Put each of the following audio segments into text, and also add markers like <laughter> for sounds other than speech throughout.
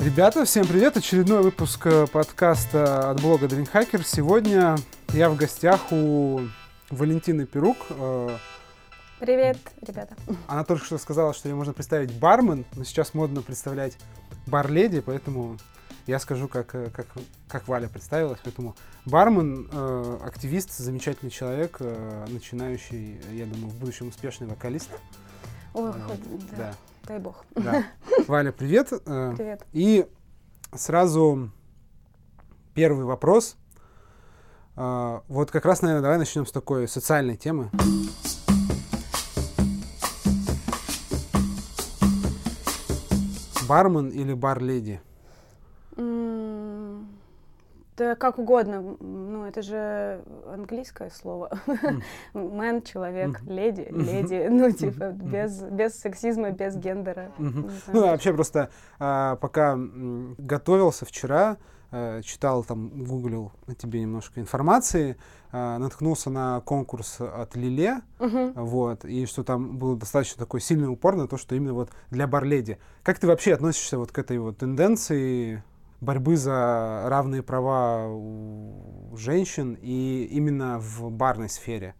Ребята, всем привет! Очередной выпуск э, подкаста от блога Dreamhacker. Сегодня я в гостях у Валентины Перук. Э, Привет, ребята. Она только что сказала, что ее можно представить бармен, но сейчас модно представлять бар-леди, поэтому я скажу, как, э, как, как Валя представилась. Поэтому бармен, э, активист, замечательный человек, э, начинающий, я думаю, в будущем успешный вокалист. Ой, Э, хоть, да. да. Дай бог. Да. <laughs> Валя, привет. Э, Привет. И сразу первый вопрос. А, Вот как раз, наверное, давай начнем с такой социальной темы. Бармен или бар-леди? Да как угодно. Ну, это же английское слово. Мэн, <laughs> человек, Мгм. леди, Мгм. леди. Ну, типа, Мгм. без, без сексизма, без гендера. Знаю. Ну, вообще просто а, пока готовился вчера, э, читал там, гуглил о тебе немножко информации, а, наткнулся на конкурс от Лиле, Мгм. Вот, и что там был достаточно такой сильный упор на то, что именно вот для барледи. Как ты вообще относишься вот к этой вот тенденции борьбы за равные права у женщин и именно в барной сфере?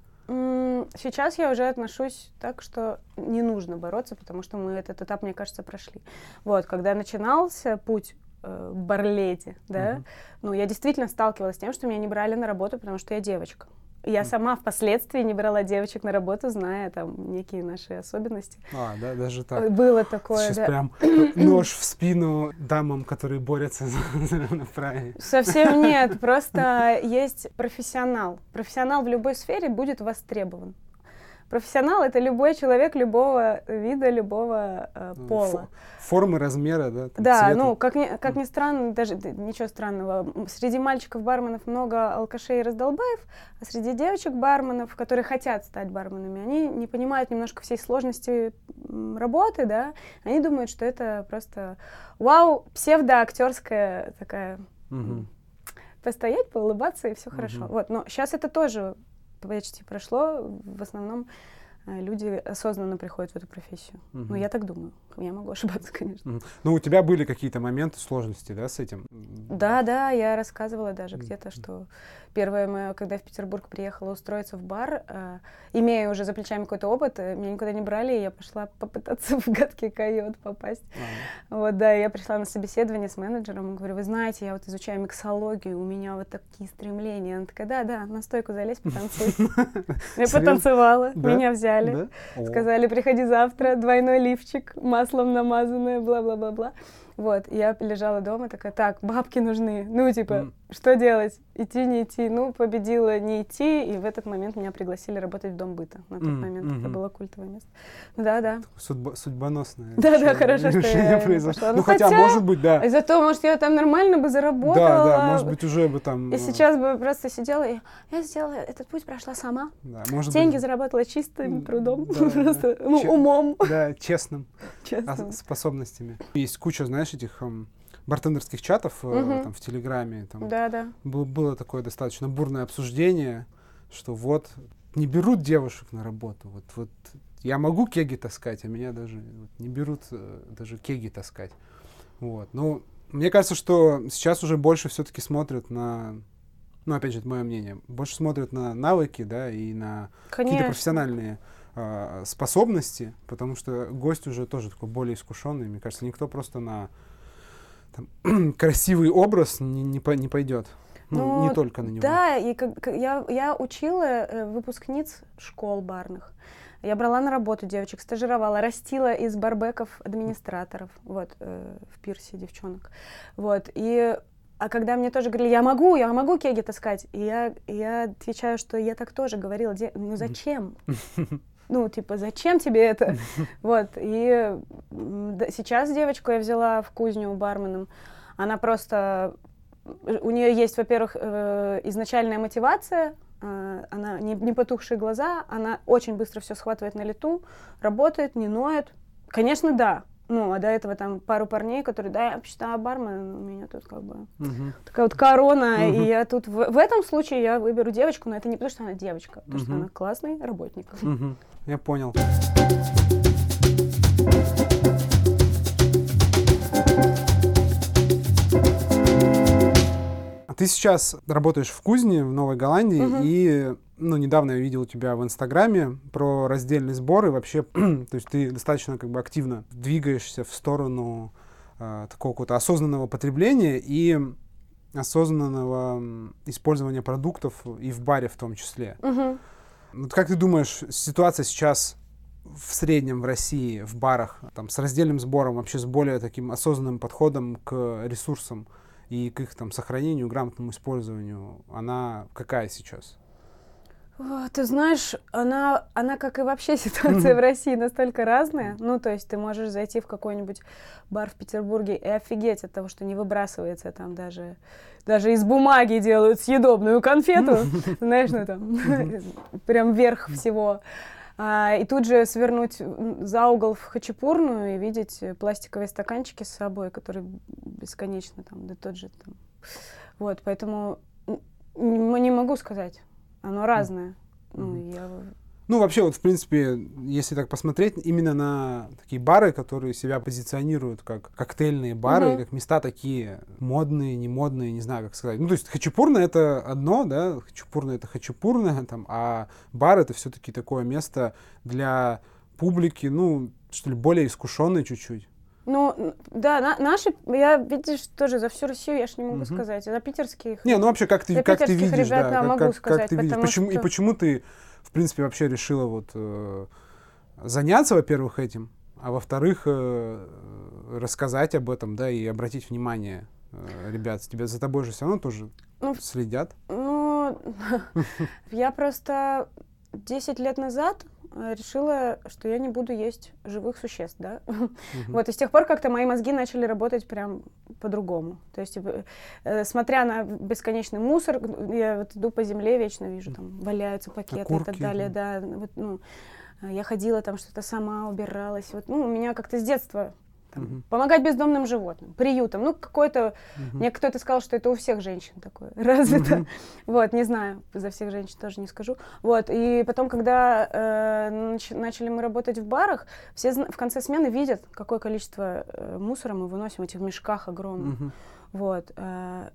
Сейчас я уже отношусь так, что не нужно бороться, потому что мы этот этап, мне кажется, прошли. Вот, когда начинался путь э, барледи, да, Мгм. ну, я действительно сталкивалась с тем, что меня не брали на работу, потому что я девочка. Я сама впоследствии не брала девочек на работу, зная там некие наши особенности. А, да, даже Э, так. Было такое, Сейчас да. прям <clears throat> нож в спину дамам, которые борются за, <laughs> за равноправие. Совсем <laughs> нет, просто есть профессионал. Профессионал в любой сфере будет востребован. Профессионал это любой человек любого вида, любого э, Ну, пола. фо- Формы, размера, да? там, Да, цвета. ну, как ни, как ни странно, даже ничего странного, среди мальчиков-барменов много алкашей и раздолбаев, а среди девочек-барменов, которые хотят стать барменами, они не понимают немножко всей сложности работы, да, они думают, что это просто, вау, псевдоактерская такая, Мгм. постоять, поулыбаться и все хорошо. Мгм. Вот, но сейчас это тоже почти прошло, в основном э, люди осознанно приходят в эту профессию. Ну, Мгм. я так думаю. Я могу ошибаться, конечно. Ну, у тебя были какие-то моменты сложности, да, с этим? Да, да, я рассказывала даже где-то, что первое мое, когда я в Петербург приехала устроиться в бар, э, имея уже за плечами какой-то опыт, э, меня никуда не брали, и я пошла <laughs> попытаться в гадкий койот попасть. А, Вот, да, я пришла на собеседование с менеджером, и говорю, вы знаете, я вот изучаю миксологию, у меня вот такие стремления. Она такая, да, да, на стойку залезь, потанцуй. <laughs> Я потанцевала, меня взяли. Сказали, приходи завтра, двойной лифчик, маслом намазанное, бла-бла-бла-бла. Вот, я лежала дома, такая, так, бабки нужны. Ну, типа. Что делать? Идти, не идти? Ну, победила не идти, и в этот момент меня пригласили работать в Дом быта. На тот М, момент это мгм. было культовое место. Да-да. Судьба- судьбоносное. Да-да, решение- хорошо, что решение я произошло. пошла. Ну, Ну, хотя, хотя- может быть, да. И зато, может, я там нормально бы заработала. Да, да, может быть, уже бы там... И э, сейчас бы просто сидела и я сделала этот путь, прошла сама. да, может Деньги быть, заработала чистым трудом, да, <laughs> просто да. ну, умом, Да, честным а, способностями. Есть куча, знаешь, этих эм, бартендерских чатов э, Мгм. там в Телеграме. Там, Да, да. был- было такое достаточно бурное обсуждение, что вот не берут девушек на работу. Вот, вот я могу кеги таскать, а меня даже вот не берут э, даже кеги таскать. Вот. Ну, мне кажется, что сейчас уже больше все-таки смотрят на, ну, опять же, это мое мнение, больше смотрят на навыки, да, и на какие-то профессиональные а, способности, потому что гость уже тоже такой более искушенный. Мне кажется, никто просто на там, <clears throat> красивый образ не, не, по- не пойдет. Ну, Ну, не только на него. Да, и как, я, я учила э, выпускниц школ барных. Я брала на работу девочек, стажировала, растила из барбеков администраторов, вот, э, в пирсе девчонок. Вот, и а когда мне тоже говорили, я могу, я могу кеги таскать, и я, я отвечаю, что я так тоже говорила, «Де- ну зачем? <laughs> Ну, типа, зачем тебе это? <laughs> Вот, и сейчас девочку я взяла в кузню барменом, она просто у нее есть, во-первых, э, изначальная мотивация, э, она не, не потухшие глаза, она очень быстро все схватывает на лету, работает, не ноет. Конечно, да. Ну, а до этого там пару парней, которые, да, я вообще бармен, у меня тут как бы Мгм. такая вот корона, Мгм. и я тут в, в этом случае я выберу девочку, но это не потому, что она девочка, а потому что Мгм. она классный работник. Мгм. Я понял. Ты сейчас работаешь в кузне в Новой Голландии, Мгм. и ну, недавно я видел тебя в Инстаграме про раздельный сбор, и вообще, <clears throat> то есть ты достаточно как бы активно двигаешься в сторону э, такого какого-то осознанного потребления и осознанного использования продуктов и в баре в том числе. Мгм. Вот как ты думаешь, ситуация сейчас в среднем в России, в барах, там, с раздельным сбором, вообще с более таким осознанным подходом к ресурсам и к их там сохранению, грамотному использованию, она какая сейчас? Ты знаешь, она, она, как и вообще <laughs> ситуация в России, настолько разная. Ну, то есть ты можешь зайти в какой-нибудь бар в Петербурге и офигеть от того, что не выбрасывается там даже, даже из бумаги делают съедобную конфету, <laughs> знаешь, ну там, <laughs> прям верх всего. А, и тут же свернуть за угол в хачапурную и видеть пластиковые стаканчики с собой, которые бесконечно там, да тот же там. Вот, поэтому не могу сказать. Оно разное. Ну, Мгм. я... Ну, вообще, вот, в принципе, если так посмотреть, именно на такие бары, которые себя позиционируют как коктейльные бары, Мгм. как места такие модные, не модные, не знаю, как сказать. Ну, то есть хачапурно это одно, да, хачапурно это хачапурно, <laughs> там, а бар это все-таки такое место для публики, ну, что ли, более искушенной чуть-чуть. Ну, да, на- наши, я, видишь, тоже за всю Россию я ж не могу Мгм. сказать. За питерских. Не, ну вообще, как ты, как ты видишь, ребят, да, как, могу как- как сказать, ты видишь, почему, и что- почему ты, в принципе, вообще решила вот э, заняться, во-первых, этим, а во-вторых, э, рассказать об этом, да, и обратить внимание э, ребят, тебя за тобой же все равно тоже Ну, следят. Ну, <laughs> я просто 10 лет назад э, решила, что я не буду есть живых существ, да. Мгм. Вот, и с тех пор как-то мои мозги начали работать прям по-другому. То есть, э, э, смотря на бесконечный мусор, я вот иду по земле, вечно вижу, там валяются пакеты и так Окурки, далее, да. Вот, ну, я ходила там что-то сама, убиралась. Вот, ну, у меня как-то с детства там, Мгм. помогать бездомным животным, приютам. Ну, какой-то Мгм. мне кто-то сказал, что это у всех женщин такое <laughs> развито. Мгм. Вот, не знаю, за всех женщин тоже не скажу. Вот, и потом, когда э, нач- начали мы работать в барах, все в конце смены видят, какое количество э, мусора мы выносим в этих мешках огромных. Мгм. Вот. э,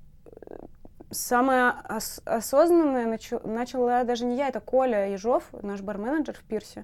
Самое ос- осознанное начал- начала даже не я, это Коля Ежов, наш бар-менеджер в Пирсе.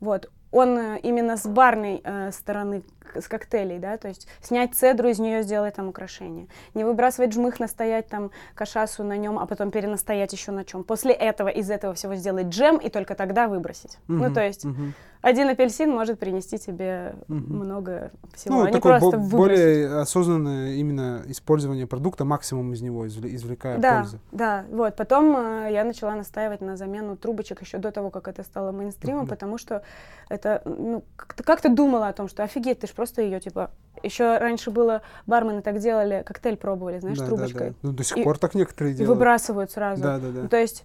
Вот. Он э, именно с барной э, стороны, с коктейлей, да, то есть снять цедру, из нее сделать там украшение. Не выбрасывать жмых, настоять там кашасу на нем, а потом перенастоять еще на чем. После этого из этого всего сделать джем и только тогда выбросить. Ну, Мгм. то есть Мгм. один апельсин может принести тебе Мгм. много всего, Ну, а не просто бо- выбросить. более осознанное именно использование продукта, максимум из него извле- извлекая Да, пользы. да, вот. Потом э, я начала настаивать на замену трубочек еще до того, как это стало мейнстримом, Мгм. потому что это, ну, как-то думала о том, что офигеть, ты ж просто ее, типа, еще раньше было, бармены так делали, коктейль пробовали, знаешь, Да, да, трубочкой, да. Ну, до сих И- пор так некоторые и делают. выбрасывают сразу. Да, да, да. Ну, то есть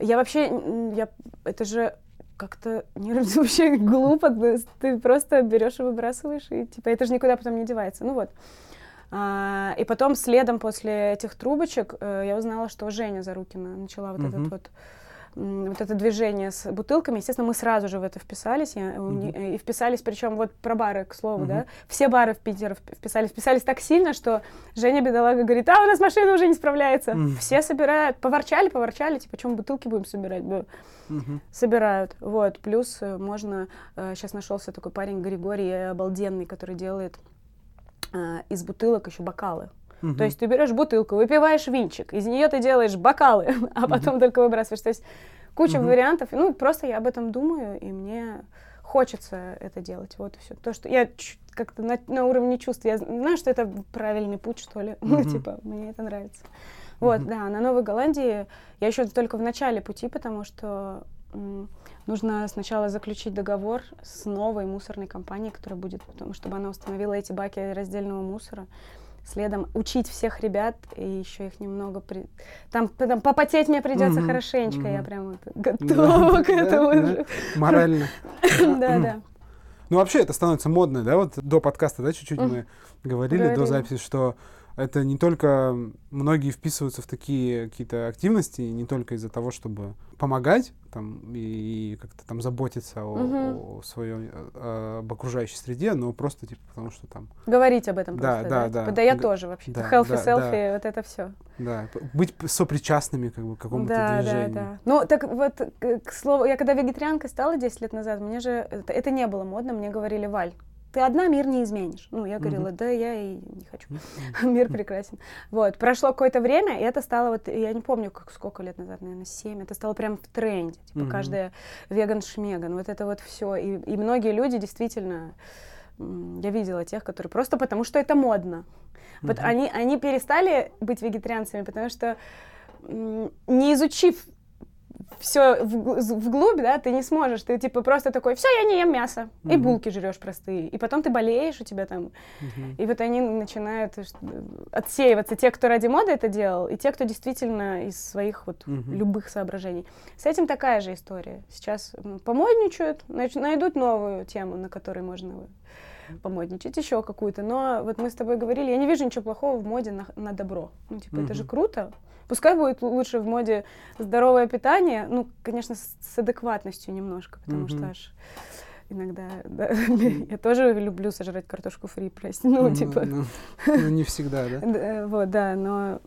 я вообще, я, это же как-то не, <laughs> вообще глупо, ты просто берешь и выбрасываешь, и типа это же никуда потом не девается. Ну вот. А, и потом следом после этих трубочек э, я узнала, что Женя Зарукина начала вот Мгм. этот вот вот это движение с бутылками, естественно, мы сразу же в это вписались, я- не- и вписались, причем вот про бары, к слову, Мгм. да, все бары в Питере вп- вписались, вписались так сильно, что Женя бедолага говорит, а у нас машина уже не справляется, Мгм. все собирают, поворчали, поворчали, типа, чем бутылки будем собирать, Б- Мгм. собирают, вот, плюс э, можно, сейчас нашелся такой парень Григорий э, обалденный, который делает э, из бутылок еще бокалы. Мгм. То есть ты берешь бутылку, выпиваешь винчик, из нее ты делаешь бокалы, <laughs> а потом только выбрасываешь. То есть куча Мгм. вариантов. Ну, просто я об этом думаю, и мне хочется это делать. Вот и все. То, что я как-то на, на уровне чувств, я знаю, что это правильный путь, что ли. <laughs> Ну, типа, мне это нравится. Вот, да, на Новой Голландии я еще только в начале пути, потому что нужно сначала заключить договор с новой мусорной компанией, которая будет, потому чтобы она установила эти баки раздельного мусора. Следом учить всех ребят, и еще их немного... При... Там, там попотеть мне придется Мгм, хорошенечко, я мгм. прям вот готова к Да, этому да, уже. Морально. <laughs> Да, да. Ну, вообще, это становится модно, да? Вот до подкаста, да, чуть-чуть мы говорили, до записи, что это не только многие вписываются в такие какие-то активности, не только из-за того, чтобы помогать там, и, и как-то там заботиться о, Мгм. о своей, э, об окружающей среде, но просто типа потому что там, Говорить об этом Да, просто, да, Типа, да. да я Да, тоже вообще-то. да, Хелфи, да, селфи, вот это все. да, быть сопричастными как бы к какому-то Да, движению. да, да. Ну, так вот, к, к слову, я когда вегетарианкой стала 10 лет назад, мне же это, это не было модно, мне говорили, Валь, ты одна мир не изменишь. Ну, я говорила, да, я и не хочу. <laughs> Мир прекрасен. Вот, прошло какое-то время, и это стало вот, я не помню, как сколько лет назад, наверное, 7, это стало прям в тренде. Типа Мгм. каждая веган-шмеган, вот это вот все. И, и многие люди действительно, я видела тех, которые просто потому, что это модно. Вот Мгм. они, они перестали быть вегетарианцами, потому что не изучив все вглубь, да, ты не сможешь. Ты типа просто такой, все, я не ем мясо. И Мгм. булки жрешь простые. И потом ты болеешь, у тебя там. Мгм. И вот они начинают э, отсеиваться. Те, кто ради моды это делал, и те, кто действительно из своих вот Мгм. любых соображений. С этим такая же история. Сейчас помодничают, найдут новую тему, на которой можно помодничать, еще какую-то. Но вот мы с тобой говорили, я не вижу ничего плохого в моде на, на добро. Ну, типа, это же круто. Пускай будет лучше в моде здоровое питание, ну, конечно, с, с адекватностью немножко, потому что Мгм. аж иногда да, <laughs> я тоже люблю сожрать картошку фри, прости, ну, Ну, типа, ну, ну, не всегда, да? <laughs> Д- э, Вот, да, но...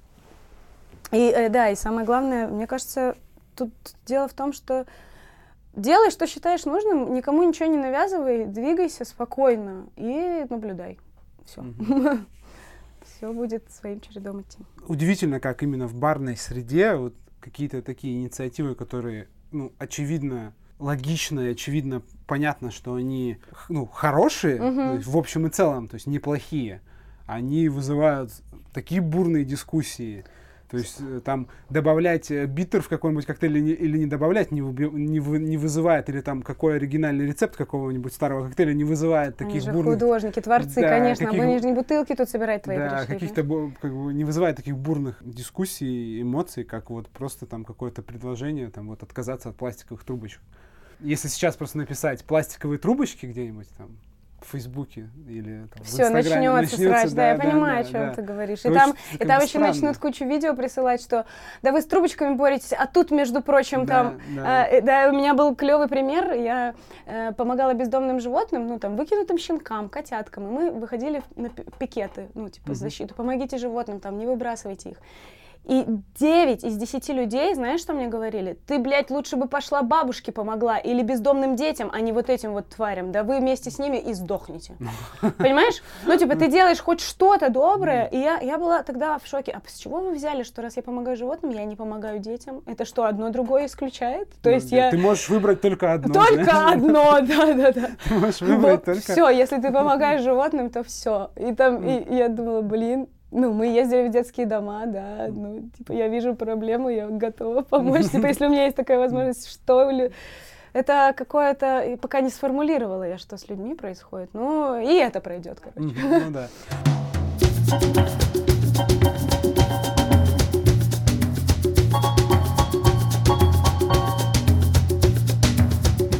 И, э, да, и самое главное, мне кажется, тут дело в том, что делай, что считаешь нужным, никому ничего не навязывай, двигайся спокойно и наблюдай. Все. <laughs> Все будет своим чередом идти. удивительно, как именно в барной среде вот какие-то такие инициативы, которые, ну, очевидно, логично и очевидно понятно, что они, ну, хорошие, Мгм. то есть в общем и целом, то есть неплохие, они вызывают такие бурные дискуссии. То есть э, там добавлять э, биттер в какой-нибудь коктейль или не, или не добавлять не, выби- не, вы- не вызывает, или там какой оригинальный рецепт какого-нибудь старого коктейля не вызывает Они таких же бурных художники, творцы, Да, конечно. каких- Они же не бутылки тут собирать твои да, пришли, каких-то как бы не вызывает таких бурных дискуссий, эмоций, как вот просто там какое-то предложение, там вот отказаться от пластиковых трубочек. Если сейчас просто написать пластиковые трубочки где-нибудь там в Фейсбуке или там, в Все, Инстаграме, начнется срач, да, я понимаю, да, о чем да. ты говоришь. И там, и там еще странно. начнут кучу видео присылать, что да вы с трубочками боретесь, а тут, между прочим, Да, там да. А, э, да, у меня был клевый пример. Я э, помогала бездомным животным, ну, там, выкинутым щенкам, котяткам. И мы выходили в- на пи- пикеты, ну, типа, Мгм. защиту. Помогите животным, там, не выбрасывайте их. И 9 из 10 людей, знаешь, что мне говорили? Ты, блядь, лучше бы пошла бабушке помогла или бездомным детям, а не вот этим вот тварям. Да вы вместе с ними и сдохнете. <laughs> Понимаешь? Ну, типа, ты делаешь хоть что-то доброе. И я, я была тогда в шоке. А с чего вы взяли, что раз я помогаю животным, я не помогаю детям? Это что, одно другое исключает? То есть я... Ты можешь выбрать только одно. Только одно, <laughs> да-да-да. Ты можешь выбрать только... Все, если ты помогаешь животным, то все. И там, и я думала, блин, ну, мы ездили в детские дома, да, ну, типа, я вижу проблему, я готова помочь. Типа, если у меня есть такая возможность, что ли... Это какое-то... Пока не сформулировала я, что с людьми происходит. Ну, и это пройдет, короче. Ну да.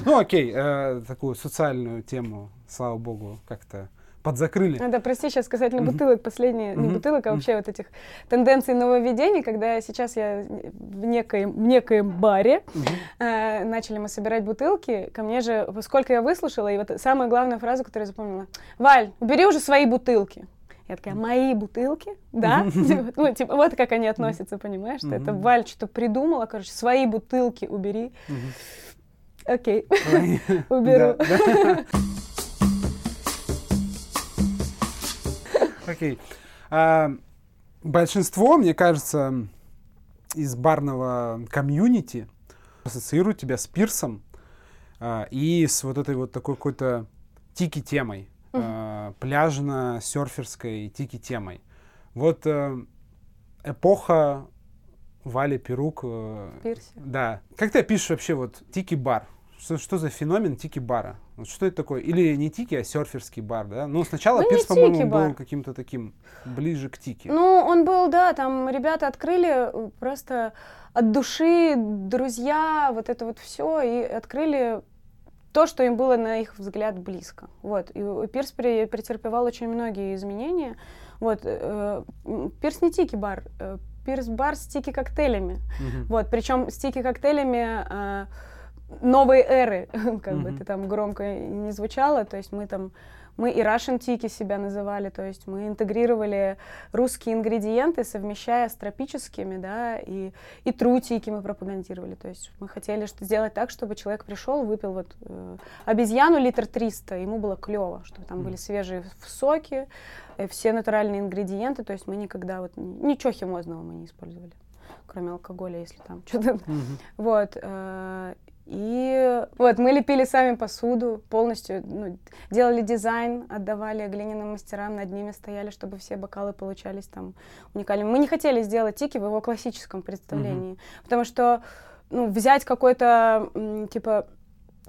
Ну окей, э, такую социальную тему, слава богу, как-то подзакрыли. Надо, прости, сейчас касательно Мгм. бутылок, последние, не Мгм. бутылок, а вообще вот этих тенденций нововведений, когда сейчас я в некоем, в некоем баре, Мгм. э, начали мы собирать бутылки, ко мне же, сколько я выслушала, и вот самая главная фраза, которую я запомнила, Валь, убери уже свои бутылки. Я такая, мои бутылки, да? <laughs> Ну, типа, вот как они относятся, понимаешь? Что это. Валь что-то придумала, короче, свои бутылки убери. Окей, <laughs> уберу. <laughs> Окей. А, Большинство, мне кажется, из барного комьюнити ассоциируют тебя с пирсом а, и с вот этой вот такой какой-то тики-темой, а, пляжно-серферской тики-темой. Вот э, эпоха Вали Перук. э, Пирсе. Да. Как ты опишешь вообще вот тики-бар? Что, что за феномен тики-бара? Вот что это такое? Или не тики, а серферский бар, да? Ну, сначала Ну, пирс, по-моему, был каким-то таким ближе к тики. Ну, он был, да, там ребята открыли э, просто от души, друзья, вот это вот все, и открыли то, что им было, на их взгляд, близко. Вот. И Пирс при- претерпевал очень многие изменения. Вот, э, пирс не тики-бар, э, пирс-бар с тики-коктейлями. Mm-hmm. Вот, причем с тики-коктейлями э, новой эры, <laughs> как mm-hmm. бы это там громко не звучало, то есть мы там мы и Russian Tiki себя называли, то есть мы интегрировали русские ингредиенты, совмещая с тропическими, да, и, и Tiki мы пропагандировали. То есть мы хотели что сделать так, чтобы человек пришел, выпил вот э, обезьяну литр 300, ему было клево, чтобы там были свежие соки, э, все натуральные ингредиенты, то есть мы никогда вот ничего химозного мы не использовали кроме алкоголя, если там что-то. <laughs> Вот. Э, и вот мы лепили сами посуду, полностью ну, делали дизайн, отдавали глиняным мастерам, над ними стояли, чтобы все бокалы получались там уникальными. Мы не хотели сделать тики в его классическом представлении, mm-hmm. потому что ну, взять какой-то типа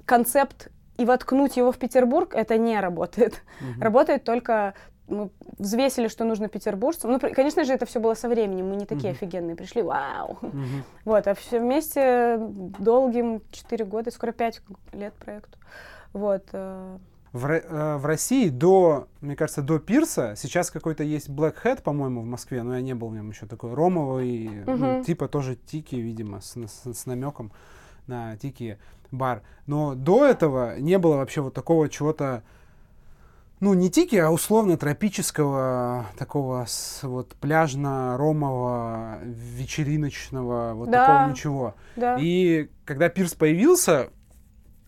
концепт и воткнуть его в Петербург, это не работает. Mm-hmm. Работает только мы взвесили, что нужно петербуржцам. Ну, конечно же, это все было со временем. Мы не такие mm-hmm. офигенные пришли, вау. Mm-hmm. Вот, а все вместе долгим 4 года, скоро 5 лет проекту. Вот. Э. В, э, в России до, мне кажется, до Пирса, сейчас какой-то есть Black Hat, по-моему, в Москве, но я не был в нем еще такой, ромовый, mm-hmm. ну, типа тоже тики, видимо, с, с, с намеком на тики бар. Но до этого не было вообще вот такого чего-то ну, не тики, а условно тропического, такого с, вот пляжно-ромового, вечериночного, вот да. такого ничего. Да. И когда Пирс появился,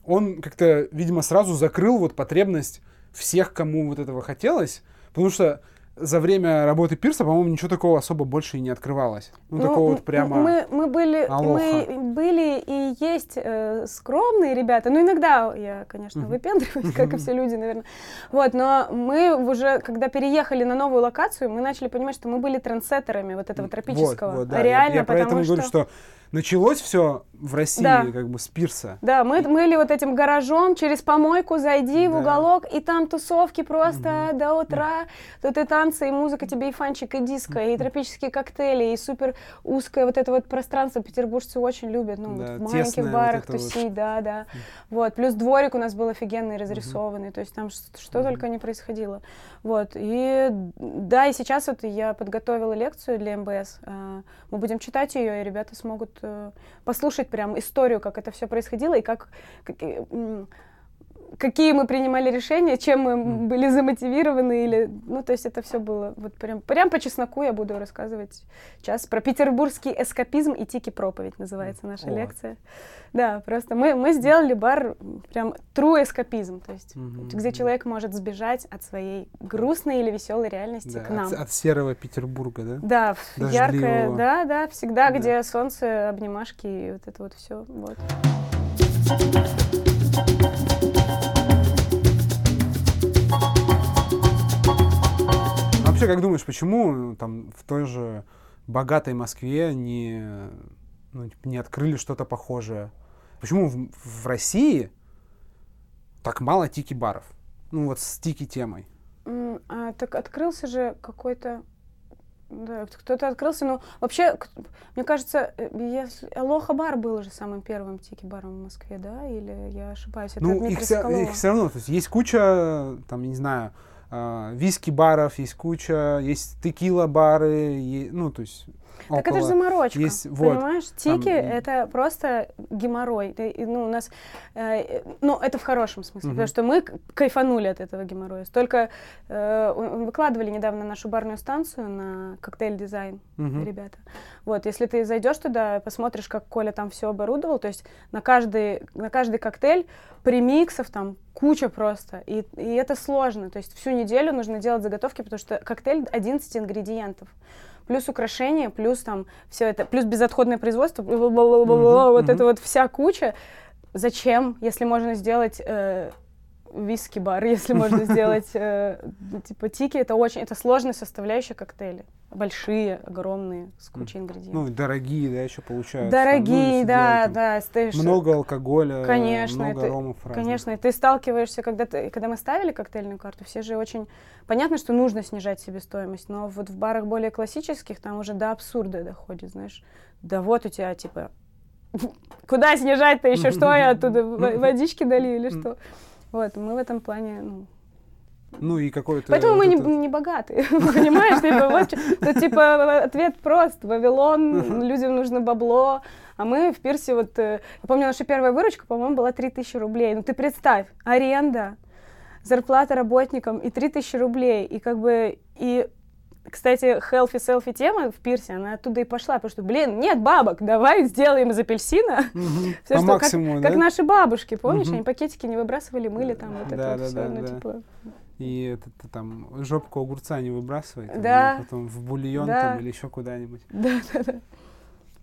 он как-то, видимо, сразу закрыл вот потребность всех, кому вот этого хотелось, потому что за время работы Пирса, по-моему, ничего такого особо больше и не открывалось. Ну, ну такого вот прямо мы, мы, были, мы были и есть э, скромные ребята. Ну, иногда я, конечно, выпендриваюсь, как и все люди, наверное. Вот, но мы уже, когда переехали на новую локацию, мы начали понимать, что мы были трендсеттерами вот этого тропического. Вот, вот, да, реально, я, я потому поэтому что... говорю, что началось все в России да. как бы с пирса. Да, мы мыли вот этим гаражом, через помойку зайди да. в уголок, и там тусовки просто угу. до утра. Тут и танцы, и музыка тебе, и фанчик, и диско, и тропические коктейли, и супер узкое вот это вот пространство. Петербуржцы очень любят, ну, да, вот в маленьких барах вот тусить, вот. да, да. Вот, плюс дворик у нас был офигенный, разрисованный, угу. то есть там что, что угу. только не происходило. Вот, и да, и сейчас вот я подготовила лекцию для МБС. А, мы будем читать ее, и ребята смогут послушать прям историю, как это все происходило и как, как какие мы принимали решения, чем мы были замотивированы или, ну, то есть это все было вот прям, прям по чесноку я буду рассказывать сейчас про петербургский эскапизм и тики проповедь называется наша О. лекция. Да, просто мы, мы сделали бар прям true эскапизм, то есть mm-hmm. где человек может сбежать от своей грустной или веселой реальности да, к нам. От, от серого Петербурга, да? Да, Дождливого. яркое, да, да, всегда, да. где солнце, обнимашки и вот это вот все, вот. Вообще, как думаешь, почему там в той же богатой Москве не, ну, не открыли что-то похожее? Почему в, в России так мало тики-баров? Ну вот с тики-темой. Mm, а, так открылся же какой-то да, кто-то открылся, но вообще, мне кажется, э, если Алоха бар был уже самым первым тики-баром в Москве, да? Или я ошибаюсь? Это ну, их, все, их все равно, то есть есть куча, там, не знаю, э, виски-баров, есть куча, есть текила-бары, ну, то есть так около. это же заморочка, есть, вот, понимаешь? Тики там... это просто геморрой. Ну, у нас, э, ну, это в хорошем смысле, угу. потому что мы кайфанули от этого геморроя. Только э, выкладывали недавно нашу барную станцию на коктейль-дизайн, угу. ребята. Вот, если ты зайдешь туда, посмотришь, как Коля там все оборудовал, то есть на каждый, на каждый коктейль премиксов там куча просто. И, и это сложно. То есть всю неделю нужно делать заготовки, потому что коктейль 11 ингредиентов плюс украшения, плюс там все это, плюс безотходное производство, вот это вот вся куча. Зачем, если можно сделать э, виски-бар, <laughs> если можно сделать э, типа тики, это очень, это сложная составляющая коктейля. Большие, огромные, с кучей ингредиентов. Ну, дорогие, да, еще получаются. Дорогие, ну, да, да. Стоишь, много алкоголя, конечно, много это, ромов разных. Конечно, и ты сталкиваешься, когда, ты, когда мы ставили коктейльную карту, все же очень... Понятно, что нужно снижать себестоимость, но вот в барах более классических там уже до абсурда доходит, знаешь. Да вот у тебя, типа, <laughs> куда снижать-то еще? Что я оттуда, водички долью или что? Вот, мы в этом плане, ну, Ну и какой-то... Поэтому вот мы не, этот- не богатые, <laughs> понимаешь? Типа, вот чё- тут, типа, ответ прост. Вавилон, людям нужно бабло. А мы в Пирсе, вот, э, я помню, наша первая выручка, по-моему, была 3000 рублей. Ну ты представь, аренда, зарплата работникам и 3000 рублей. И как бы, и кстати, healthy-селфи тема в Пирсе, она оттуда и пошла, потому что, блин, нет бабок, давай сделаем из апельсина Мгм. <laughs> Всё, По что как- максимуму, как да? наши бабушки, помнишь? Мгм. Они пакетики не выбрасывали, мыли там вот это Да, вот да, всё, да, ну, да. типа, И это, ты там жопку огурца не выбрасывай, там, Да. потом в бульон Да. там или еще куда-нибудь. <laughs> да, да, да.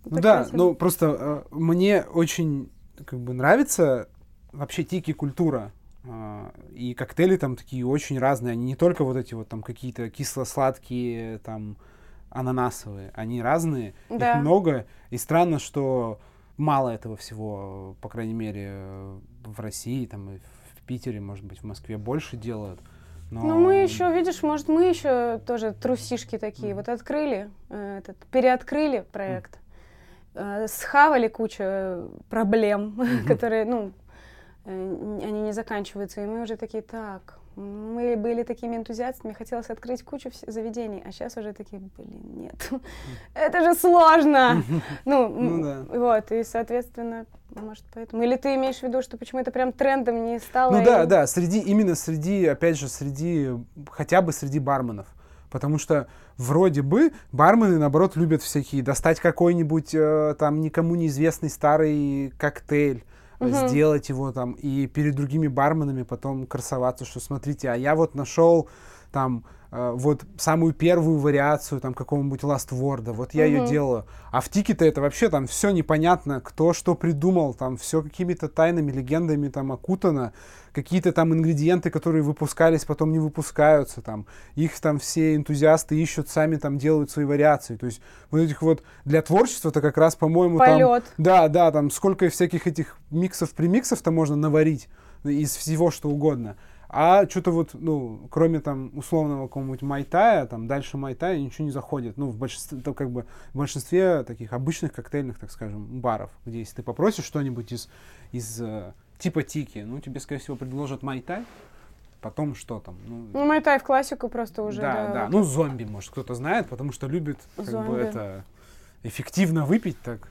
Ну Такая да, ну просто э, мне очень как бы нравится вообще тики культура. А, И коктейли там такие очень разные. Они не только вот эти вот там какие-то кисло-сладкие, там ананасовые. Они разные, Да. их много. И странно, что мало этого всего, по крайней мере, в России, там и в Питере, может быть, в Москве больше делают. Но... Ну, мы еще, видишь, может, мы еще тоже трусишки такие. Вот открыли, э, этот, переоткрыли проект, э, схавали кучу э, проблем, <laughs> которые, ну, они не заканчиваются. И мы уже такие, так, мы были такими энтузиастами, хотелось открыть кучу заведений, а сейчас уже такие, блин, нет, <laughs> это же сложно. <laughs> Ну, Ну вот, и, соответственно, может, поэтому. Или ты имеешь в виду, что почему это прям трендом не стало? Ну да, да, среди, именно среди, опять же, среди, хотя бы среди барменов. Потому что вроде бы бармены, наоборот, любят всякие достать какой-нибудь э, там никому неизвестный старый коктейль, Мгм. сделать его там и перед другими барменами потом красоваться, что смотрите, а я вот нашел там вот самую первую вариацию там какого-нибудь Last Word, вот я ее Мгм. делаю. А в Тике-то это вообще там все непонятно, кто что придумал, там все какими-то тайными легендами там окутано, какие-то там ингредиенты, которые выпускались, потом не выпускаются, там, их там все энтузиасты ищут, сами там делают свои вариации. То есть вот этих вот для творчества-то как раз, по-моему, там... Полет. Да, да, там сколько всяких этих миксов-примиксов-то можно наварить из всего, что угодно. А что-то вот, ну, кроме там условного какого-нибудь майтая, там дальше майтая ничего не заходит. Ну, в большинстве, то, как бы, в большинстве таких обычных коктейльных, так скажем, баров, где если ты попросишь что-нибудь из, из э, типа тики, ну, тебе, скорее всего, предложат майтай, потом что там? Ну, Ну, Майтай в классику просто уже, да, да. да. Ну, зомби, может, кто-то знает, потому что любит как бы Зомби. это эффективно выпить так.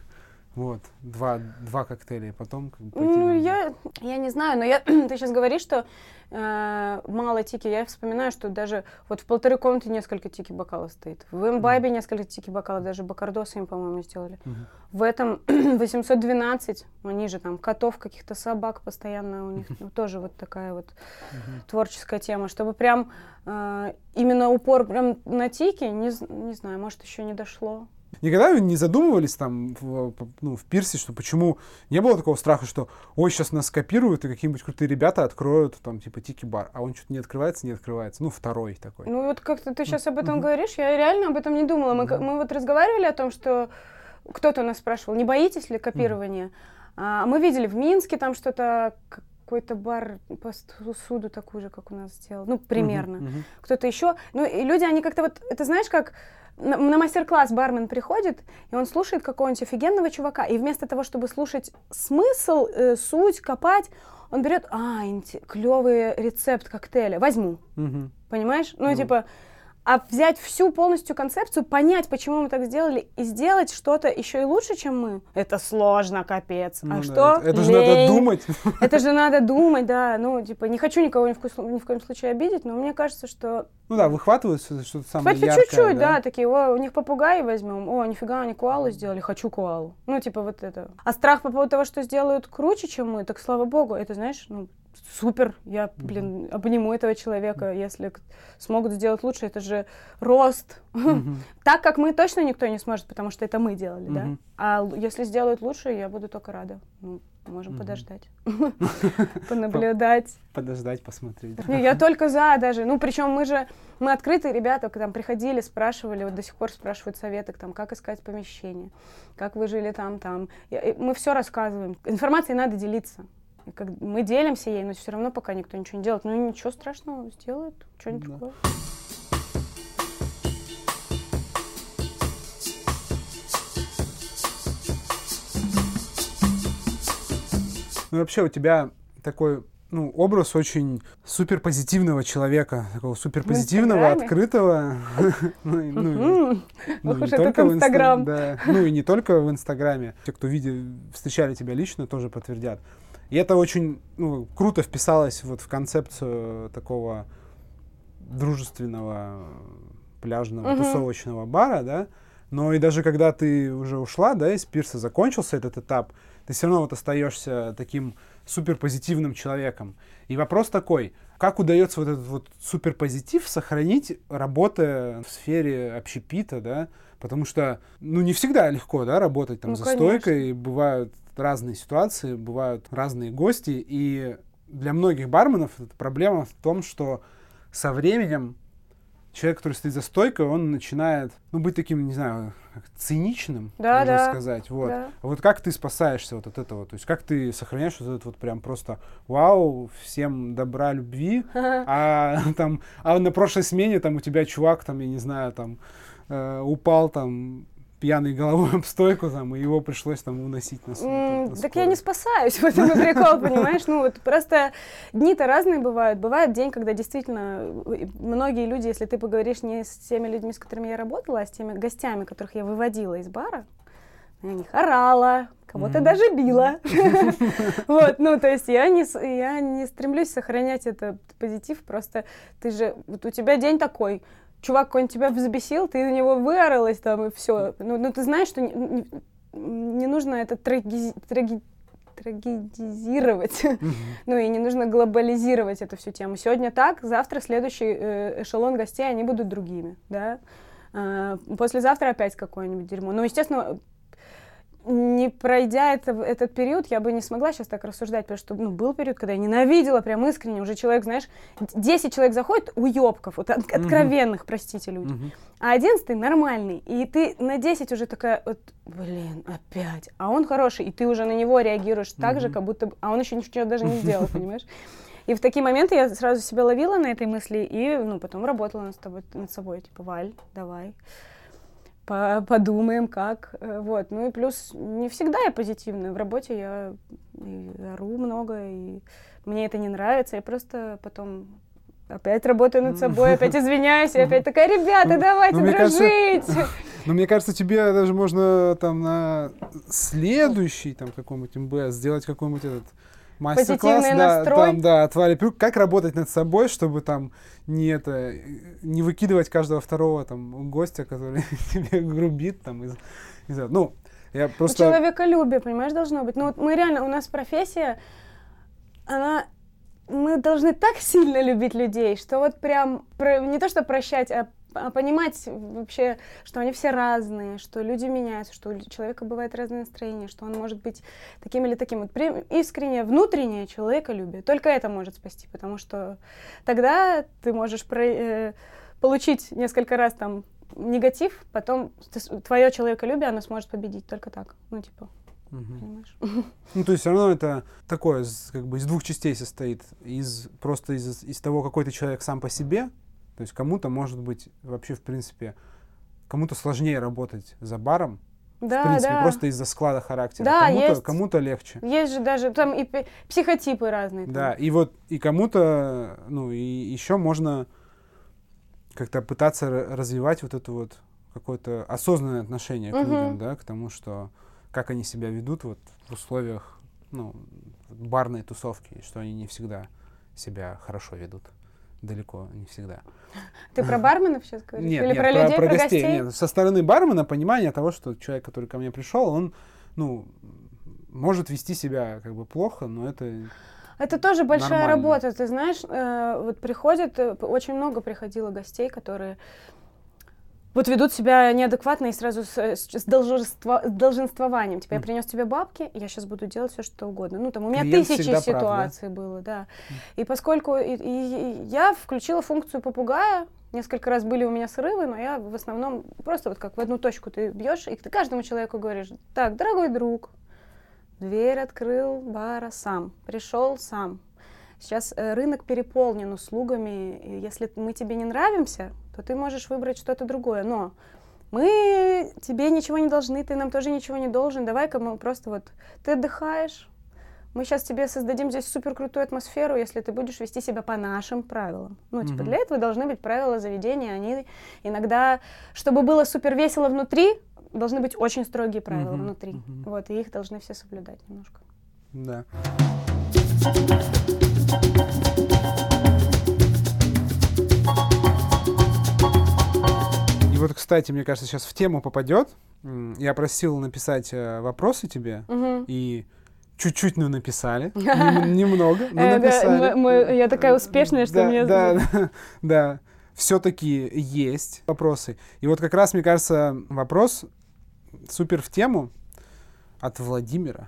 Вот, два, два коктейля, и потом как бы пойти Ну, я, я не знаю, но я, <clears throat> ты сейчас говоришь, что э, мало тики. Я вспоминаю, что даже вот в полторы комнаты несколько тики бокалов стоит. В имбайбе несколько тики бокалов, даже бакардосы им, по-моему, сделали. Мгм. В этом <clears throat> 812, они же там котов, каких-то собак постоянно у них ну, тоже вот такая вот Мгм. творческая тема, чтобы прям э, именно упор прям на тики, не, не знаю, может еще не дошло. Никогда не задумывались там в, ну, в пирсе, что почему не было такого страха, что ой, сейчас нас скопируют и какие-нибудь крутые ребята откроют там типа тики-бар, а он что-то не открывается, не открывается. Ну, второй такой. Ну вот как-то ты сейчас об этом говоришь, я реально об этом не думала. Мы, мы вот разговаривали о том, что кто-то у нас спрашивал, не боитесь ли копирования? А мы видели в Минске там что-то, какой-то бар по суду такой же, как у нас сделал. Ну, примерно. Мгм, мгм. Кто-то еще. Ну, и люди, они как-то вот, это знаешь, как на, на мастер-класс бармен приходит, и он слушает какого-нибудь офигенного чувака, и вместо того, чтобы слушать смысл, э, суть, копать, он берет, а, клевый рецепт коктейля, возьму. Мгм. Понимаешь? Ну, Ну. типа, а взять всю полностью концепцию, понять, почему мы так сделали, и сделать что-то еще и лучше, чем мы, это сложно, капец. Ну а да, что? Это, это же надо думать. Это же надо думать, да. Ну, типа, не хочу никого ни в, коем- ни в коем случае обидеть, но мне кажется, что... Ну да, выхватывают что- что-то самое Кстати, яркое. чуть-чуть, да? такие, о, у них попугаи возьмем, о, нифига, они коалу сделали, хочу коалу. Ну, типа, вот это. А страх по поводу того, что сделают круче, чем мы, так слава богу, это, знаешь, ну, супер, я, блин, обниму этого человека, если смогут сделать лучше, это же рост. <laughs> Так, как мы, точно никто не сможет, потому что это мы делали, да? А если сделают лучше, я буду только рада. Ну, можем Мгм. подождать, <laughs> понаблюдать. Подождать, посмотреть. Не, я только за даже. Ну, причем мы же, мы открытые ребята, там приходили, спрашивали, вот до сих пор спрашивают советы, там, как искать помещение, как вы жили там, там. Мы все рассказываем. Информацией надо делиться. Как мы делимся ей, но все равно пока никто ничего не делает. Ну, ничего страшного, сделают что-нибудь Да. такое. Ну, вообще у тебя такой ну, образ очень суперпозитивного человека, такого суперпозитивного, открытого. <laughs> Ну, ну, ну не только в Инстаграм. Ну и не только в Инстаграме. Те, кто видели, встречали тебя лично, тоже подтвердят. И это очень ну, круто вписалось вот в концепцию такого дружественного пляжного угу. тусовочного бара, да. Но и даже когда ты уже ушла, да, из пирса, закончился этот этап, ты все равно вот остаешься таким суперпозитивным человеком. И вопрос такой, как удается вот этот вот суперпозитив сохранить, работая в сфере общепита, да, потому что, ну, не всегда легко, да, работать там ну, за конечно. стойкой, бывают разные ситуации, бывают разные гости, и для многих барменов эта проблема в том, что со временем человек, который стоит за стойкой, он начинает, ну, быть таким, не знаю, циничным, да, можно да, сказать. Вот. Да. А вот как ты спасаешься вот от этого? То есть как ты сохраняешь вот этот вот прям просто вау, всем добра, любви, <laughs> а <laughs> там, а на прошлой смене там у тебя чувак там, я не знаю, там э, упал там пьяной головой об стойку, там, и его пришлось там уносить на, mm, на Так я не спасаюсь, <laughs> в этом прикол, понимаешь? Ну вот просто дни-то разные бывают. Бывает день, когда действительно многие люди, если ты поговоришь не с теми людьми, с которыми я работала, а с теми гостями, которых я выводила из бара, я них орала, кого-то mm-hmm. даже била. <laughs> <laughs> Вот, ну, то есть я не, я не стремлюсь сохранять этот позитив, просто ты же, вот у тебя день такой, чувак какой-нибудь тебя взбесил, ты на него выоралась там и все. Ну, ну ты знаешь, что не, не, нужно это траги, траги, трагедизировать, mm-hmm. <laughs> ну и не нужно глобализировать эту всю тему. Сегодня так, завтра следующий э, эшелон гостей, они будут другими, да. Э, послезавтра опять какое-нибудь дерьмо. Ну, естественно, не пройдя это, этот период, я бы не смогла сейчас так рассуждать, потому что ну, был период, когда я ненавидела прям искренне. Уже человек, знаешь, 10 человек заходит, уебков, вот от, откровенных, простите, люди. Mm-hmm. А 11 нормальный. И ты на 10 уже такая, вот, блин, опять. А он хороший, и ты уже на него реагируешь mm-hmm. так же, как будто... А он еще ничего даже не сделал, <laughs> понимаешь? И в такие моменты я сразу себя ловила на этой мысли и, ну, потом работала над, тобой, над собой. Типа, Валь, давай подумаем, как. Э, вот. Ну и плюс не всегда я позитивная. В работе я и ору много, и мне это не нравится. Я просто потом опять работаю над собой, опять извиняюсь, и опять такая, ребята, ну, давайте ну, дружить. Кажется, ну, мне кажется, тебе даже можно там на следующий там какой-нибудь МБС сделать какой-нибудь этот мастер-класс, да, настрой. там, да, от Вали Прюк, как работать над собой, чтобы там не это, не выкидывать каждого второго там гостя, который <laughs> тебе грубит там из, из ну, я просто... Человеколюбие, понимаешь, должно быть. Ну вот мы реально, у нас профессия, она мы должны так сильно любить людей, что вот прям про, не то что прощать, а понимать вообще, что они все разные, что люди меняются, что у человека бывает разное настроение, что он может быть таким или таким. Вот искреннее, внутреннее человеколюбие. Только это может спасти, потому что тогда ты можешь про, э, получить несколько раз там негатив, потом ты, твое человеколюбие, оно сможет победить только так. Ну, типа, Угу. <laughs> Ну, то есть все равно это такое, как бы из двух частей состоит. Из, просто из, из того, какой ты человек сам по себе, то есть кому-то может быть вообще, в принципе, кому-то сложнее работать за баром, да, в принципе, да. просто из-за склада характера. Да, кому-то, есть. кому-то легче. Есть же даже там и психотипы разные. Да, и вот и кому-то, ну, и еще можно как-то пытаться развивать вот это вот какое-то осознанное отношение к угу. людям, да, к тому, что как они себя ведут вот в условиях, ну, барной тусовки, что они не всегда себя хорошо ведут далеко не всегда. Ты про барменов сейчас говоришь? Нет, Или нет, про, про людей, про, про гостей? Нет, со стороны бармена понимание того, что человек, который ко мне пришел, он, ну, может вести себя как бы плохо, но это это тоже большая нормально. работа, ты знаешь, э, вот приходит, э, очень много приходило гостей, которые вот ведут себя неадекватно и сразу с, с, долженство, с долженствованием. Типа, я принес тебе бабки, я сейчас буду делать все, что угодно. Ну, там, у меня Клиент тысячи ситуаций прав, да? было, да. Mm. И поскольку и, и, и я включила функцию попугая, несколько раз были у меня срывы, но я в основном просто вот как в одну точку ты бьешь, и ты каждому человеку говоришь, так, дорогой друг, дверь открыл бара сам, пришел сам, Сейчас э, рынок переполнен услугами. И если мы тебе не нравимся, то ты можешь выбрать что-то другое. Но мы тебе ничего не должны, ты нам тоже ничего не должен. Давай-ка мы просто вот... Ты отдыхаешь, мы сейчас тебе создадим здесь супер крутую атмосферу, если ты будешь вести себя по нашим правилам. Ну, типа, Мгм. для этого должны быть правила заведения. Они иногда, чтобы было супер весело внутри, должны быть очень строгие правила Мгм, внутри. мгм. Вот, и их должны все соблюдать немножко. Да. И вот, кстати, мне кажется, сейчас в тему попадет. Я просил написать э, вопросы тебе, Мгм. и чуть-чуть, ну, написали. <laughs> Нем- Немного, но Э, написали. мы- мы- я такая успешная, что Да, мне- Да, <laughs> <laughs> да, да. Все-таки есть вопросы. И вот как раз, мне кажется, вопрос супер в тему от Владимира.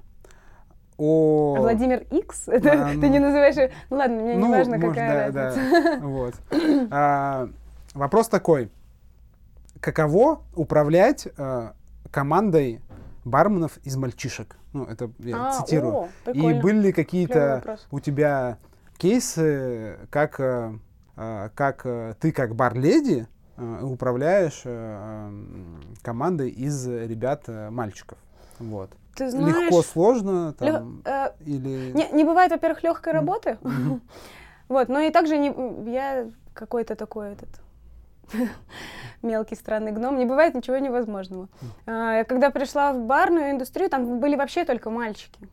О... Владимир Икс? <laughs> Это А, ты ну. не называешь... его- Ну ладно, мне не Ну, важно, может, какая да, разница. да. <laughs> Вот. А, Вопрос такой. Каково управлять э, командой барменов из мальчишек? Ну, это я А, цитирую. о, И были ли какие-то у тебя кейсы, как, э, э, как ты как бар-леди управляешь командой из ребят э, мальчиков? Вот. Ты знаешь... Легко, сложно, там, э, или... Не, не бывает, во-первых, легкой работы. Мгм. <laughs> Вот, но и также не, я какой-то такой этот <laughs> мелкий странный гном. Не бывает ничего невозможного. А, я когда пришла в барную индустрию, там были вообще только мальчики.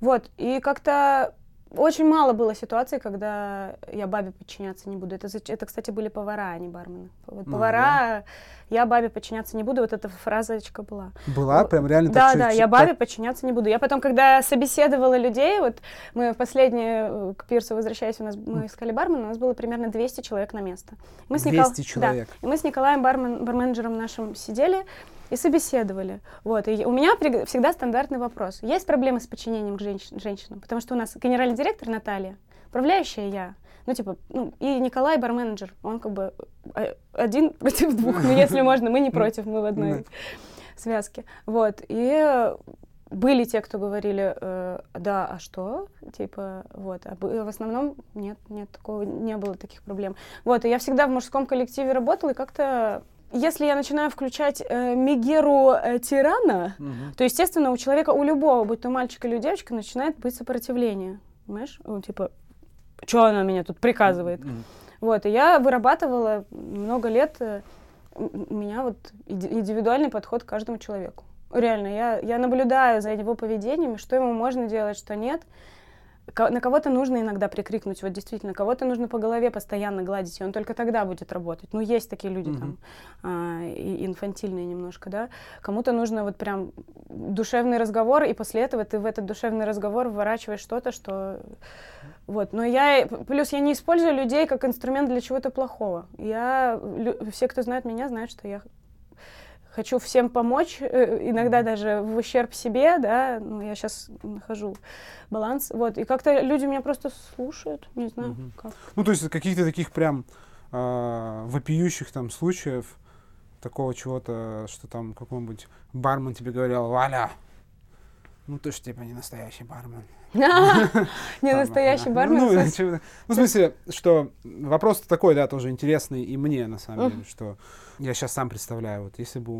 Вот, и как-то очень мало было ситуаций, когда я бабе подчиняться не буду. Это, это кстати, были повара, а не бармены. Вот А, повара, я бабе подчиняться не буду. Вот эта фразочка была. Была прям реально Да, так да, чуть- я так- бабе подчиняться не буду. Я потом, когда собеседовала людей, вот мы в последнее э, к пирсу возвращаясь, у нас мы искали бармена, у нас было примерно 200 человек на место. Мы с Никол- 200 человек. Да, и мы с Николаем бармен, барменджером нашим сидели и собеседовали. Вот, и у меня при- всегда стандартный вопрос. Есть проблемы с подчинением к женщ- женщинам? Потому что у нас генеральный директор Наталья, управляющая я, ну, типа, ну, и Николай барменджер, он как бы э, один <laughs> против двух, ну, если можно, мы не против, мы в одной связке. Вот, и были те, кто говорили, э, да, а что? Типа, вот. А в основном нет, нет, такого не было таких проблем. Вот, и я всегда в мужском коллективе работала, и как-то если я начинаю включать э, Мегеру э, тирана, Мгм. то, естественно, у человека, у любого, будь то мальчик или девочка, начинает быть сопротивление. Понимаешь? Ну, типа, что она меня тут приказывает? Мгм. Вот, и я вырабатывала много лет, э, у меня вот индивидуальный подход к каждому человеку. Реально, я, я наблюдаю за его поведением, что ему можно делать, что нет. На кого-то нужно иногда прикрикнуть, вот действительно, кого-то нужно по голове постоянно гладить, и он только тогда будет работать. Ну, есть такие люди Мгм. там, а, и инфантильные немножко, да. Кому-то нужно вот прям душевный разговор, и после этого ты в этот душевный разговор вворачиваешь что-то, что... Вот, но я, плюс я не использую людей как инструмент для чего-то плохого. Я, все, кто знает меня, знают, что я хочу всем помочь, э, иногда даже в ущерб себе, да, ну, я сейчас нахожу баланс, вот, и как-то люди меня просто слушают, не знаю, Мгм. как. Ну, то есть каких-то таких прям а, вопиющих там случаев, такого чего-то, что там какой-нибудь бармен тебе говорил, Валя, ну ты ж типа не настоящий бармен. <laughs> Не настоящий бармен. Ну, в ну, смысле- ну, в смысле, что вопрос такой, да, тоже интересный и мне, на самом деле, что я сейчас сам представляю, вот если бы,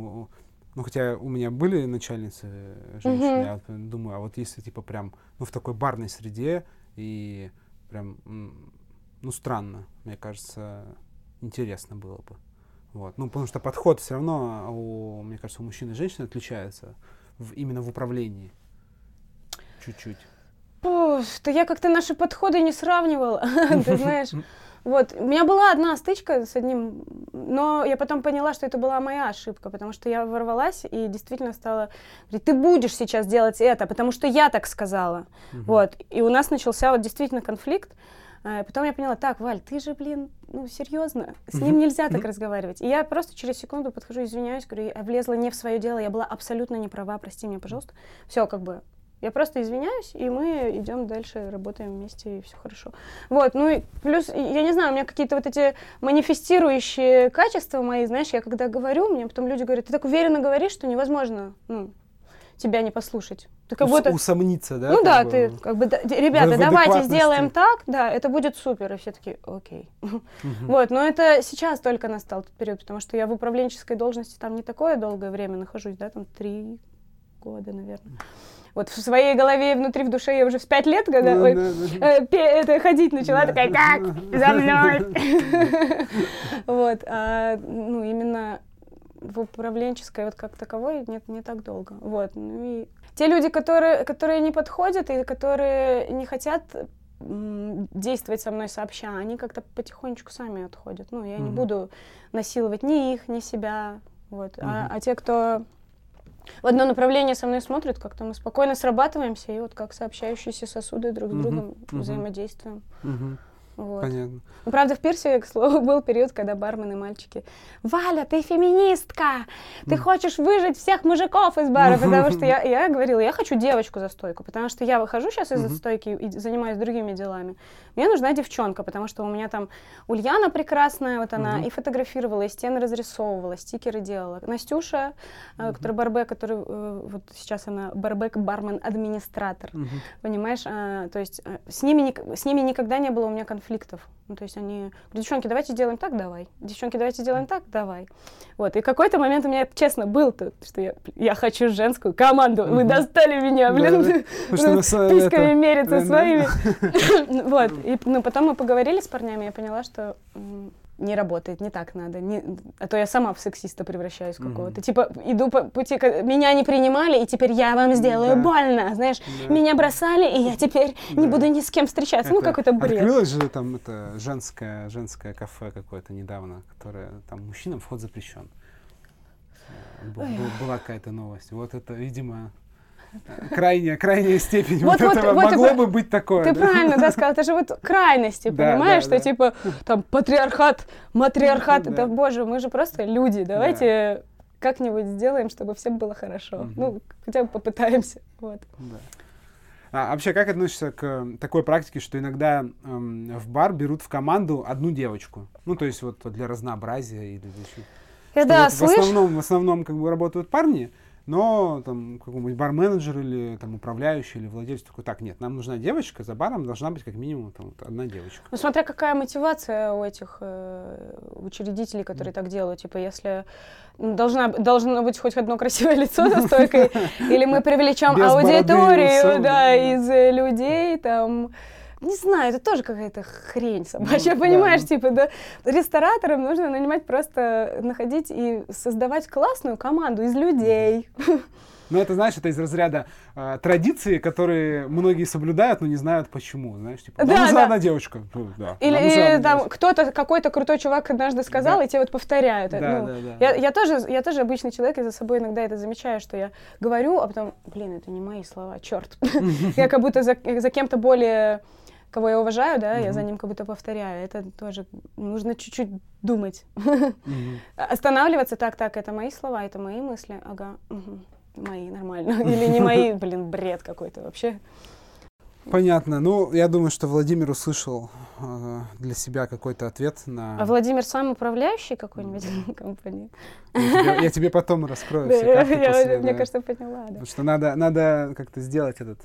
ну, хотя у меня были начальницы э, женщины, Мгм. я вот думаю, а вот если, типа, прям, ну, в такой барной среде и прям, ну, странно, мне кажется, интересно было бы. Вот. Ну, потому что подход все равно, у, мне кажется, у мужчин и женщин отличается в- именно в управлении. Чуть-чуть. Уф, да я как-то наши подходы не сравнивала, <laughs> ты <laughs> знаешь. Вот, у меня была одна стычка с одним, но я потом поняла, что это была моя ошибка, потому что я ворвалась и действительно стала говорить, ты будешь сейчас делать это, потому что я так сказала. Мгм. Вот, и у нас начался вот действительно конфликт. А, Потом я поняла, так, Валь, ты же, блин, ну серьезно, с ним нельзя так разговаривать. И я просто через секунду подхожу, извиняюсь, говорю, я влезла не в свое дело, я была абсолютно не права, прости меня, пожалуйста. Все, как бы, я просто извиняюсь, и мы идем дальше, работаем вместе, и все хорошо. Вот, ну и плюс, я не знаю, у меня какие-то вот эти манифестирующие качества мои, знаешь, я когда говорю, мне потом люди говорят, ты так уверенно говоришь, что невозможно, ну, тебя не послушать. Ты как Ус- будто... Усомниться, да? Ну да, бы? ты как бы, да, ребята, в давайте адекватности. сделаем так, да, это будет супер. И все таки окей. Мгм. Вот, но это сейчас только настал тот период, потому что я в управленческой должности там не такое долгое время нахожусь, да, там три года, наверное. Вот в своей голове и внутри, в душе я уже в пять лет, когда Ну, ой, да, да. э, это, ходить начала, Да. такая, как? За мной! <laughs> Вот, а, ну, именно в управленческой вот как таковой нет, не так долго. Вот, ну и те люди, которые, которые не подходят и которые не хотят действовать со мной сообща, они как-то потихонечку сами отходят. Ну, я не Мгм. буду насиловать ни их, ни себя. Вот. А, Мгм. а те, кто в одно направление со мной смотрят, как-то мы спокойно срабатываемся и вот как сообщающиеся сосуды друг с другом взаимодействуем. Вот. Понятно. Ну, правда, в Пирсе, к слову, <laughs> был период, когда бармены мальчики «Валя, ты феминистка! Ты Мгм. хочешь выжить всех мужиков из бара!» <laughs> Потому что я, я говорила, я хочу девочку за стойку, потому что я выхожу сейчас из-за стойки и занимаюсь другими делами. Мне нужна девчонка, потому что у меня там Ульяна прекрасная, вот она и фотографировала, и стены разрисовывала, стикеры делала. Настюша, э, которая барбек, который э, вот сейчас она барбек-бармен-администратор Мгм. понимаешь, а, то есть а, с ними, с ними никогда не было у меня конфликтов. Ну, то есть они говорят, девчонки, давайте сделаем так, давай. Девчонки, давайте сделаем так, давай. Вот, и какой-то момент у меня, честно, был, то, что я, я хочу женскую команду, вы достали меня, блин, <laughs> письками да. своими. <laughs> <laughs> Вот, и ну, потом мы поговорили с парнями, я поняла, что не работает, не так надо. не- а то я сама в сексиста превращаюсь Мгм. какого-то. Типа, иду по пути, меня не принимали, и теперь я вам сделаю Да. больно, знаешь. Да. Меня бросали, и я теперь не Да. буду ни с кем встречаться. ну, Это какой-то бред. Открылось же там это женское, женское кафе какое-то недавно, которое там мужчинам вход запрещен. Э, бу- Была какая-то новость. Вот это, видимо, крайняя, крайняя степень вот, Вот- этого вот могло это- бы быть такое. Ты да? правильно, да, сказал. Это же вот крайности, <laughs> Да, понимаешь, да, что типа там патриархат, матриархат. Да. Да, боже, мы же просто люди. Давайте как-нибудь сделаем, чтобы всем было хорошо. Мгм. Ну, хотя бы попытаемся. Вот. Да. А вообще, как относишься к э, такой практике, что иногда эм, в бар берут в команду одну девочку? Ну, то есть вот для разнообразия или для чего- Я да, вот в основном, в основном как бы работают парни, но там какой-нибудь бар-менеджер или там управляющий или владелец такой, так, нет, нам нужна девочка, за баром должна быть как минимум там, вот одна девочка. Ну, смотря какая мотивация у этих э, учредителей, которые так делают. Типа, если м, должна, должно быть хоть одно красивое лицо за стойкой, <laughs> или мы привлечем аудиторию, да. из э, людей, там... Не знаю, это тоже какая-то хрень собачья, Ну, <laughs> да, понимаешь? ну. Типа, да, рестораторам нужно нанимать просто, находить и создавать классную команду из людей. Но это, знаешь, это из разряда э, традиции, которые многие соблюдают, но не знают почему, знаешь, типа, нам Да, нужна да. одна девочка. Ну, да, Или, или одна там кто-то, какой-то крутой чувак однажды сказал, Да. и тебе вот повторяют. Да, Ну, да, да. Я, я, тоже, я тоже обычный человек, и за собой иногда это замечаю, что я говорю, а потом, блин, это не мои слова, черт. <laughs> <laughs> Я как будто за кем-то более, кого я уважаю, да, я за ним как будто повторяю. Это тоже нужно чуть-чуть думать. Мгм. <laughs> Останавливаться, так, так, это мои слова, это мои мысли, ага, мгм, мои, нормально. <laughs> Или не мои, блин, бред какой-то вообще. Понятно. Ну, я думаю, что Владимир услышал э, для себя какой-то ответ на... А Владимир сам управляющий какой-нибудь <laughs> компании? Я тебе, я тебе потом раскрою все карты я, после, мне да. кажется, поняла, да. Потому что надо, надо как-то сделать этот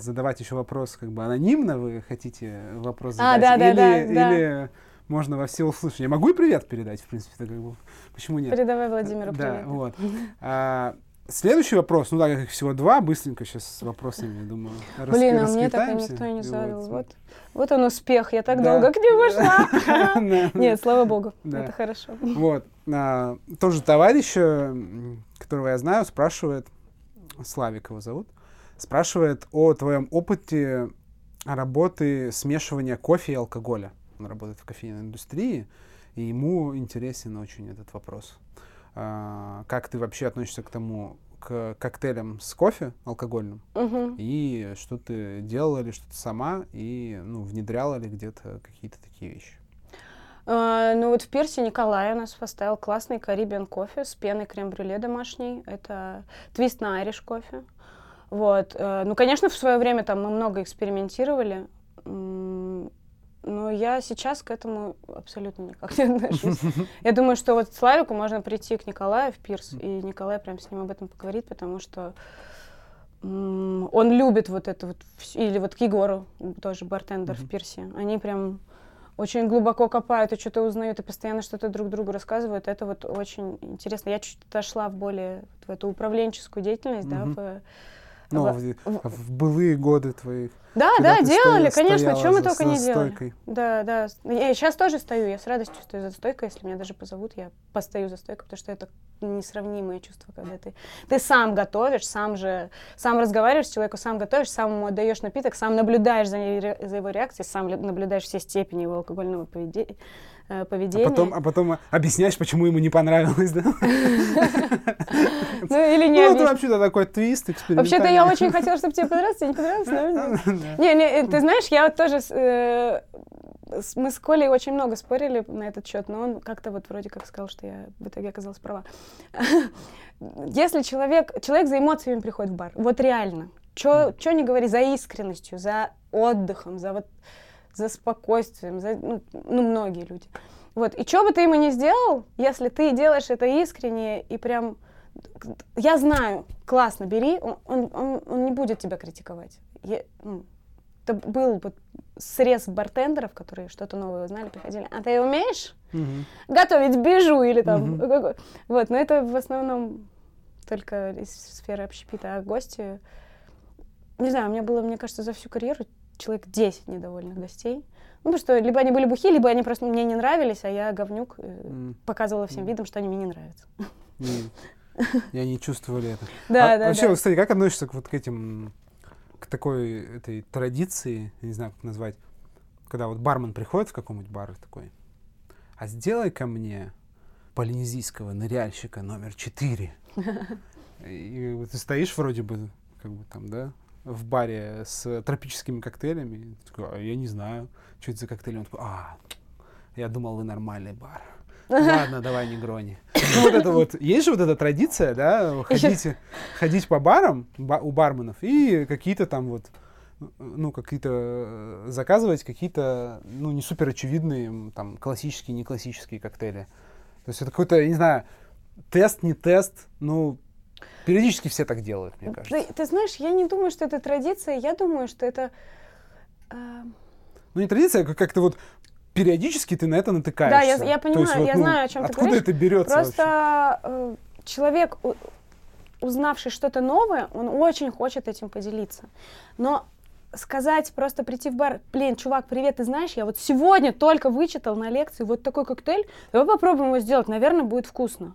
задавать еще вопрос как бы анонимно вы хотите вопрос А, задать да, да, или, да, да. или можно во все услышать я могу и привет передать в принципе так как бы почему нет Передавай Владимиру да привет. вот А, следующий вопрос ну так как их всего два быстренько сейчас с вопросами думаю рас- <laughs> Блин, а мне так и никто не И задал. вот. Вот, вот он успех, я так Да. долго к нему шла. <laughs> Да. <laughs> Нет, слава богу, Да. это хорошо. Вот. а, тоже товарищ, которого я знаю, спрашивает, Славик его зовут, спрашивает о твоем опыте работы смешивания кофе и алкоголя. Он работает в кофейной индустрии, и ему интересен очень этот вопрос. А, как ты вообще относишься к тому, к коктейлям с кофе алкогольным, Мгм. и что ты делала ли что-то сама, и ну, внедряла ли где-то какие-то такие вещи? А, Ну вот в Пирсе Николай у нас поставил классный карибиан кофе с пеной крем-брюле домашней. Это твист на айриш кофе. Вот. э, Ну, конечно, в свое время там мы много экспериментировали. Но я сейчас к этому абсолютно никак не <laughs> отношусь. <laughs> Я думаю, что вот Славику можно прийти к Николаю в Пирс, и Николай прям с ним об этом поговорит, потому что он любит вот это вот, или вот к Егору, тоже бартендер в. Пирсе. Они прям очень глубоко копают и что-то узнают, и постоянно что-то друг другу рассказывают. Это вот очень интересно. Я чуть отошла в более в эту управленческую деятельность, да, в Ну, в- в, в былые годы твоих. Да, да, делали, стоя- конечно, что мы только не делали. стойкой. Да, да. Я сейчас тоже стою, я с радостью стою за стойкой, если меня даже позовут, я постою за стойкой, потому что это несравнимые чувства, когда ты, ты сам готовишь, сам же, сам разговариваешь с человеком, сам готовишь, сам ему отдаешь напиток, сам наблюдаешь за, ней за его реакцией, сам наблюдаешь все степени его алкогольного поведе- э, А поведения. потом, а потом объясняешь, почему ему не понравилось, да? Ну или не Ну, это вообще-то такой твист Вообще-то я очень хотела, чтобы тебе понравилось, тебе не понравилось, но-. <laughs> Не, не, э, ты знаешь, я вот тоже... э, Мы с Колей очень много спорили на этот счет, но он как-то вот вроде как сказал, что я в итоге оказалась права. <laughs> Если человек... Человек за эмоциями приходит в бар, вот реально. Что не говори, за искренностью, за отдыхом, за вот за спокойствием, за, ну, ну, многие люди. Вот. И что бы ты ему ни сделал, если ты делаешь это искренне и прям... Я знаю, классно, бери, он, он, он- он не будет тебя критиковать. Я- ну, это был вот срез бартендеров, которые что-то новое узнали, приходили. А ты умеешь Мгм. готовить бижу или там... Какой-» Вот, но это в основном только из сферы общепита, а гости... Не знаю, у меня было, мне кажется, за всю карьеру человек 10 недовольных гостей. Ну, потому что либо они были бухи, либо они просто мне не нравились, а я говнюк М, показывала всем видом, что они мне не нравятся. м. И они чувствовали это. <laughs> Да, А да, Вообще, да. кстати, как относишься к вот к этим, к такой этой традиции, не знаю, как назвать, когда вот бармен приходит в какой-нибудь бар такой, а сделай ко мне полинезийского ныряльщика номер 4. <laughs> И вот ты стоишь вроде бы, как бы там, да, в баре с тропическими коктейлями. ты такой, а я не знаю, что это за коктейль. Он такой, а, я думал, вы нормальный бар. Ладно, давай не грони. Ну, вот это вот, есть же вот эта традиция, да, ходить, ходить по барам ба- у барменов и какие-то там вот, ну, какие-то, э, заказывать какие-то, ну, не супер очевидные, там, классические, не классические коктейли. То есть это какой-то, я не знаю, тест, не тест, ну, периодически все так делают, мне кажется. Ты, ты знаешь, я не думаю, что это традиция, я думаю, что это... э, Ну, не традиция, а как-то вот периодически ты на это натыкаешься. Да, я- я То есть понимаю, вот, я ну, знаю, о чём ты Откуда говоришь. это берется вообще? Просто э, человек, узнавший что-то новое, он очень хочет этим поделиться. Но сказать, просто прийти в бар, блин, чувак, привет, ты знаешь, я вот сегодня только вычитал на лекции вот такой коктейль, давай попробуем его сделать, наверное, будет вкусно.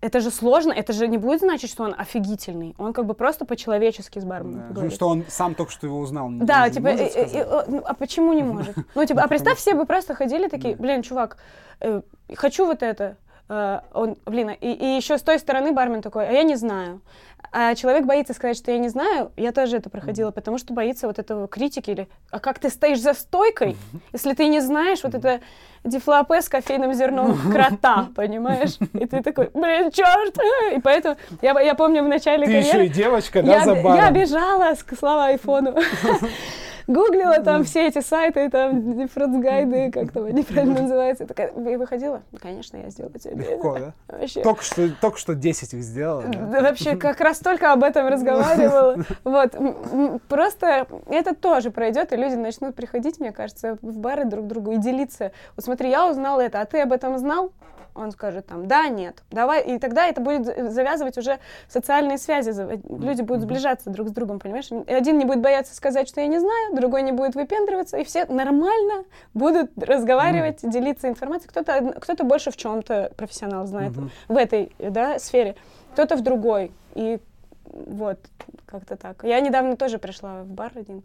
Это же сложно, это же не будет значить, что он офигительный. Он как бы просто по-человечески с барменом Да. Поговорит. что он сам только что его узнал. не- Да, не типа, может сказать? э, ну, а почему не может? <laughs> Ну, типа, а представь, все бы просто ходили такие, блин, чувак, э, хочу вот это. Э, он, блин, и, и еще с той стороны бармен такой, а я не знаю. А человек боится сказать, что я не знаю. Я тоже это проходила, потому что боится вот этого критики или, а как ты стоишь за стойкой, если ты не знаешь вот это дифлопе с кофейным зерном <laughs> крота, понимаешь? И ты такой, блин, черт! И поэтому я, я помню в начале Ты карьеры... еще и девочка, да, Я, за баром? я бежала, слава айфону. <laughs> Гуглила там все эти сайты, там, дифференц-гайды, <laughs> как там они правильно называются. Такая, и выходила? Ну, конечно, я сделала тебе. Легко, да? Вообще. Только что, только что 10 их сделала. да? Вообще, как раз только об этом <laughs> разговаривала. Вот. Просто это тоже пройдет, и люди начнут приходить, мне кажется, в бары друг к другу и делиться. Вот смотри, я узнал это, а ты об этом знал? Он скажет там, да, нет, давай, и тогда это будет за- завязывать уже социальные связи, люди будут сближаться друг с другом, понимаешь? И Один не будет бояться сказать, что я не знаю, другой не будет выпендриваться, и все нормально будут разговаривать, делиться информацией. Кто-то, кто-то больше в чем-то профессионал знает Мгм. в этой да, сфере, кто-то в другой. И вот, как-то так. Я недавно тоже пришла в бар один.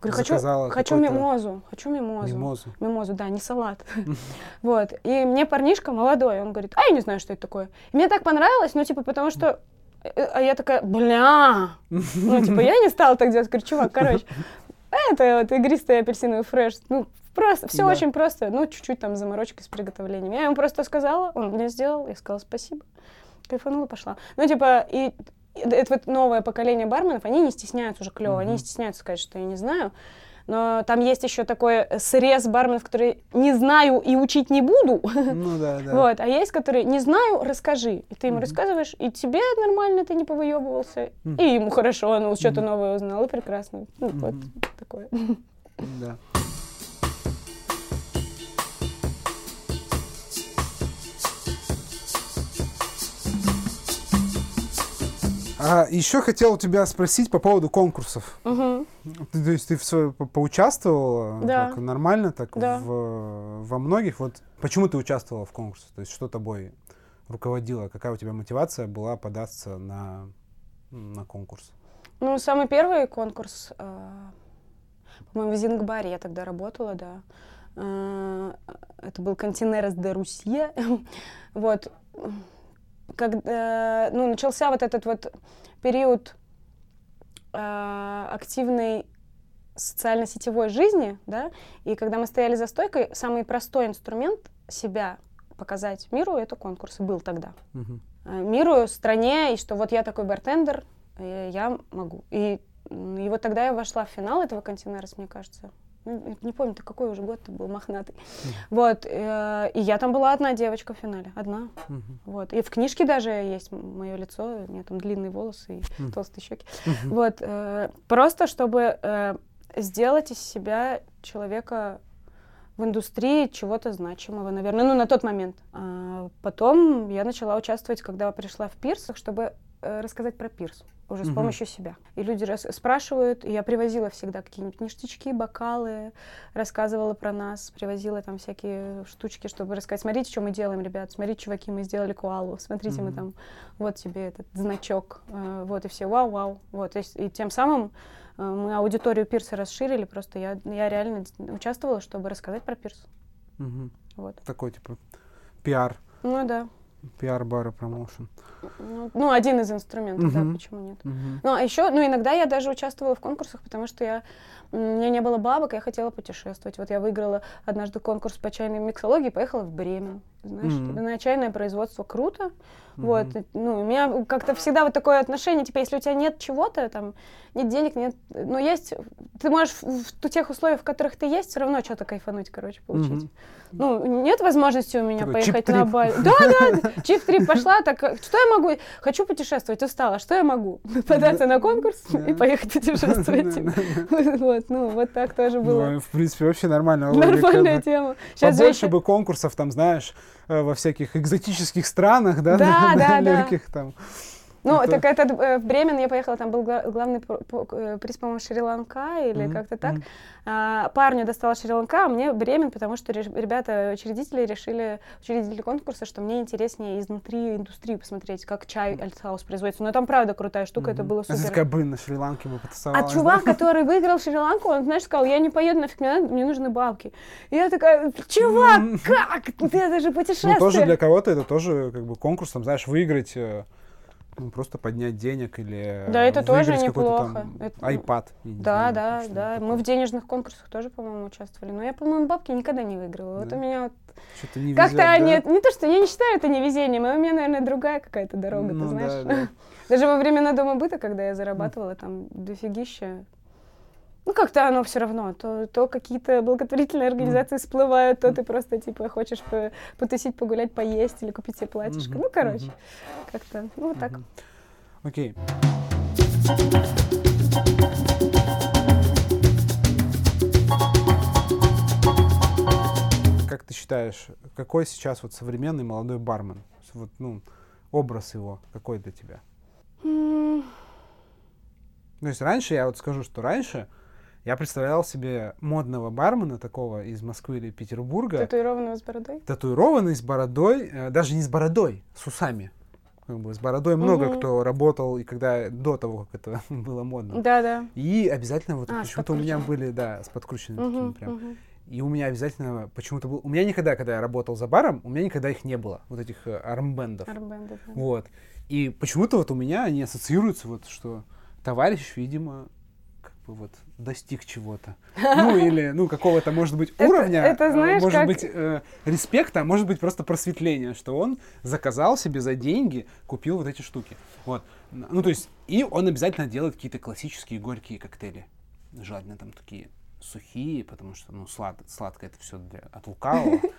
Говорю, хочу, хочу мимозу, хочу мимозу. Мимозу. Мимозу, да, не салат. <laughs> Вот. И мне парнишка молодой, он говорит, а я не знаю, что это такое. И мне так понравилось, ну, типа, потому что... э, А я такая, бля! <laughs> Ну, типа, я не стала так делать. Говорю, чувак, короче, это вот игристый апельсиновый фреш. Ну, просто, все Да. очень просто. Ну, чуть-чуть там заморочки с приготовлением. Я ему просто сказала, он мне сделал, я сказала спасибо. Кайфанула, пошла. Ну, типа, и это вот новое поколение барменов, они не стесняются уже клево, они не стесняются сказать, что я не знаю. Но там есть еще такой э, срез барменов, которые не знаю и учить не буду. Ну <laughs> да, да. Вот, а есть, которые не знаю, расскажи. И ты ему Мгм. рассказываешь, и тебе нормально, ты не повыебывался, Мгм. и ему хорошо, он что-то Мгм. новое узнал, и прекрасно. Ну, вот Мгм. такое. Да. А еще хотел у тебя спросить по поводу конкурсов. Мгм. Ты, то есть ты все поучаствовала Да. так нормально, так Да. в, во многих. Вот почему ты участвовала в конкурсе? То есть что тобой руководило? Какая у тебя мотивация была податься на, на конкурс? Ну, самый первый конкурс, э, по-моему, в Зингбаре я тогда работала, да. Э, Это был Континерас де Русье. <laughs> Вот. Когда, ну, начался вот этот вот период э, активной социально-сетевой жизни, да, и когда мы стояли за стойкой, самый простой инструмент себя показать миру — это конкурс, был тогда э, миру, стране, и что вот я такой бартендер, э, я могу. И, и вот тогда я вошла в финал этого контейнерс, мне кажется. Ну, не помню, какой уже год это был, мохнатый. Вот, э, и я там была одна девочка в финале, одна. Вот. И в книжке даже есть мое лицо, у меня там длинные волосы и толстые щеки. Вот, э, просто чтобы э, сделать из себя человека в индустрии чего-то значимого, наверное, ну, на тот момент. А потом я начала участвовать, когда пришла в пирсах, чтобы рассказать про пирс уже с помощью себя. И люди рас- спрашивают, и я привозила всегда какие-нибудь ништячки, бокалы, рассказывала про нас, привозила там всякие штучки, чтобы рассказать, смотрите, что мы делаем, ребят, смотрите, чуваки, мы сделали коалу, смотрите, мы там, вот тебе этот значок, э, вот, и все, вау-вау, вот, то есть, и тем самым э, мы аудиторию пирса расширили, просто я, я реально участвовала, чтобы рассказать про пирс, вот. Такой типа пиар, Ну да, пиар-бара, промоушен. ну, ну, один из инструментов, да, Мгм. почему нет. Мгм. Ну, а еще, ну, иногда я даже участвовала в конкурсах, потому что я, у меня не было бабок, я хотела путешествовать. Вот я выиграла однажды конкурс по чайной миксологии, поехала в Бремен. Знаешь, Мгм. на чайное производство круто. Мгм. Вот, ну, у меня как-то всегда вот такое отношение, типа, если у тебя нет чего-то, там, нет денег, нет, ну, есть, ты можешь в, в тех условиях, в которых ты есть, все равно что-то кайфануть, короче, получить. Мгм. Ну, нет возможности у меня Такой поехать на Бали. Да, да, чип-трип пошла, так, что я могу? Хочу путешествовать, устала, что я могу? <laughs> Податься на конкурс и поехать путешествовать. <laughs> <laughs> Вот, ну, вот так тоже было. Ну, в принципе, вообще нормально. Нормальная тема. Побольше бы конкурсов, там, знаешь, э, во всяких экзотических странах, да, Да, да, да. там. Ну, Это- так этот э, в Бремен я поехала, там был гла- главный э, приз, по-моему, Шри-Ланка или как-то так. А, парню досталась Шри-Ланка, а мне Бремен, потому что ребята, учредители решили, учредители конкурса, что мне интереснее изнутри индустрии посмотреть, как чай Альтхаус производится. Но там правда крутая штука, это было А супер. такая, блин, на Шри-Ланке бы потусовалась. А чувак, который выиграл Шри-Ланку, он, знаешь, сказал, я не поеду, нафиг мне надо, мне нужны бабки. И я такая, чувак, Мгм. как? Ты это же путешествие. Ну, тоже для кого-то это тоже как бы конкурс, там, знаешь, выиграть, э, ну, просто поднять денег или Да, это тоже неплохо. там Это- iPad. я не Да, знаю, да, да. такое. Мы в денежных конкурсах тоже, по-моему, участвовали. Но я, по-моему, бабки никогда не выиграла. Вот Да? у меня вот Что-то не как-то да? нет, не то, что я не считаю это невезением, а у меня, наверное, другая какая-то дорога, Ну ты знаешь. да, да. <laughs> Даже во времена дома быта, когда я зарабатывала там дофигища, ну как-то оно все равно. То, то какие-то благотворительные организации всплывают, то ты просто типа хочешь по- потусить, погулять, поесть или купить себе платьишко. Мгм, Ну, короче, мгм. как-то, ну вот так. Мгм. Окей. Как ты считаешь, какой сейчас вот современный молодой бармен? Вот, ну, образ его какой для тебя? М, То есть раньше, я вот скажу, что раньше я представлял себе модного бармена такого из Москвы или Петербурга, Татуированного с бородой? татуированный с бородой, э, даже не с бородой, с усами. Как бы с бородой много Мгм. кто работал, и когда до того, как это <laughs> было модно. Да-да. И обязательно вот А, почему-то у меня были, да, с подкрученными такими Мгм, прям. мгм. И у меня обязательно почему-то был... У меня никогда, когда я работал за баром, у меня никогда их не было, вот этих э, армбендов. Армбенды, да. Вот. И почему-то вот у меня они ассоциируются вот, что товарищ, видимо, как бы вот достиг чего-то. <laughs> Ну, или, ну, какого-то, может быть, Это- уровня, это э, знаешь, может как- быть, э, респекта, а может быть, просто просветления, что он заказал себе за деньги, купил вот эти штуки. Вот. Ну, то есть, и он обязательно делает какие-то классические горькие коктейли. Желательно там такие сухие, потому что, ну, слад, сладкое это все от лукавого. <laughs>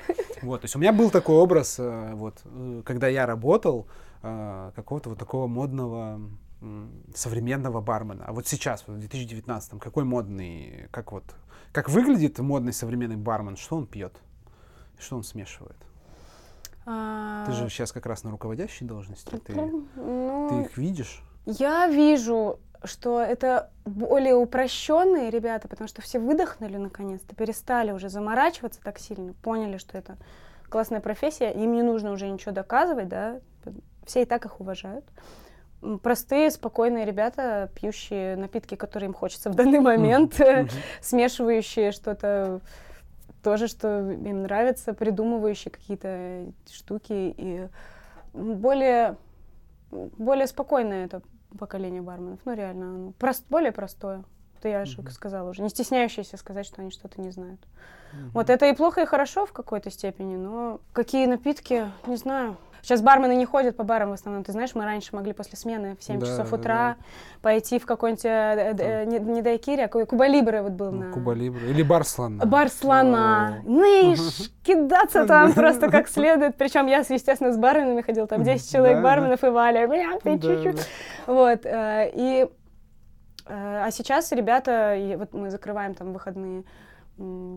Вот, то есть у меня был такой образ, э, вот, э, когда я работал, э, какого-то вот такого модного современного бармена. А вот сейчас, вот в 2019, какой модный, как вот, как выглядит модный современный бармен, что он пьет, что он смешивает? А, Ты же сейчас как раз на руководящей должности, ты, ну, ты их видишь? Я вижу, что это более упрощенные ребята, потому что все выдохнули наконец-то, перестали уже заморачиваться так сильно, поняли, что это классная профессия, им не нужно уже ничего доказывать, да, все и так их уважают. Простые, спокойные ребята, пьющие напитки, которые им хочется в данный момент, смешивающие что-то тоже, что им нравится, придумывающие какие-то штуки и более, более спокойное это поколение барменов. Ну, реально, оно прост, более простое. Это я же сказала уже. Не стесняющиеся сказать, что они что-то не знают. Вот это и плохо, и хорошо в какой-то степени, но какие напитки, не знаю. Сейчас бармены не ходят по барам в основном. Ты знаешь, мы раньше могли после смены в 7 да, часов утра да. пойти в какой-нибудь э, э, не, не Дайкири, а Куба Либре вот был. Ну, на... Куба Либре. Или Бар Слона. Бар Слона. Ну и кидаться там <laughs> просто как следует. Причем я, естественно, с барменами ходил. Там 10 человек барменов и Валя. Вот. Э, и а сейчас ребята, вот мы закрываем там выходные